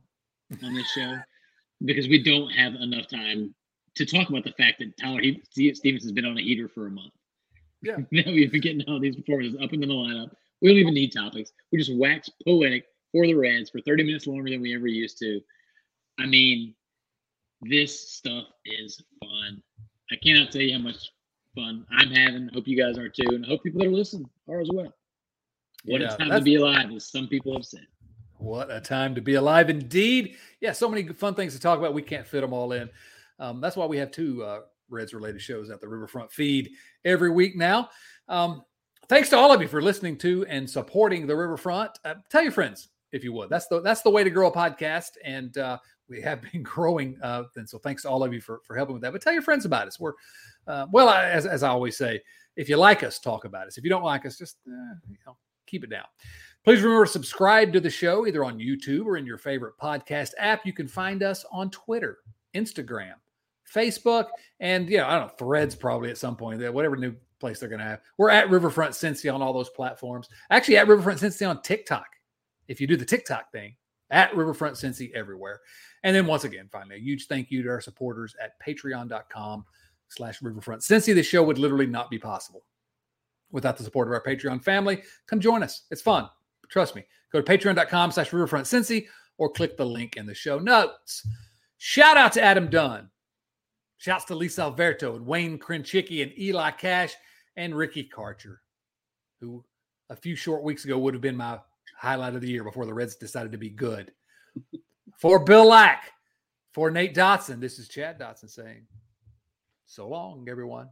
on this show <laughs> because we don't have enough time to talk about the fact that Tyler Stephenson has been on a heater for a month. Yeah, <laughs> now we've been getting all these performances up into the lineup. We don't even need topics. We just wax poetic for the Reds for 30 minutes longer than we ever used to. I mean, this stuff is fun. I cannot tell you how much fun I'm having. Hope you guys are too, and I hope people that are listening are as well. What yeah, a time to be alive, as some people have said. What a time to be alive, indeed. Yeah, so many fun things to talk about. We can't fit them all in. Um, that's why we have two uh, Reds related shows at the Riverfront feed every week now. Um, thanks to all of you for listening to and supporting the Riverfront. Uh, tell your friends if you would. That's the that's the way to grow a podcast, and uh, we have <laughs> been growing. Uh, and so thanks to all of you for for helping with that. But tell your friends about us. We're uh, well, as as I always say, if you like us, talk about us. If you don't like us, just uh, you know, keep it down. Please remember to subscribe to the show either on YouTube or in your favorite podcast app. You can find us on Twitter, Instagram, Facebook, and yeah, I don't know, Threads probably at some point. Whatever new place they're going to have. We're at Riverfront Cincy on all those platforms. Actually, at Riverfront Cincy on TikTok. If you do the TikTok thing, at Riverfront Cincy everywhere. And then once again, finally, a huge thank you to our supporters at patreon.com slash Riverfront Cincy. The show would literally not be possible without the support of our Patreon family. Come join us. It's fun. Trust me. Go to patreon.com slash Riverfront Cincy or click the link in the show notes. Shout out to Adam Dunn. Shouts to Lisa Alberto and Wayne Krenchicki and Eli Cash and Ricky Karcher, who a few short weeks ago would have been my highlight of the year before the Reds decided to be good. For Bill Lack, for Nate Dotson, this is Chad Dotson saying, so long, everyone.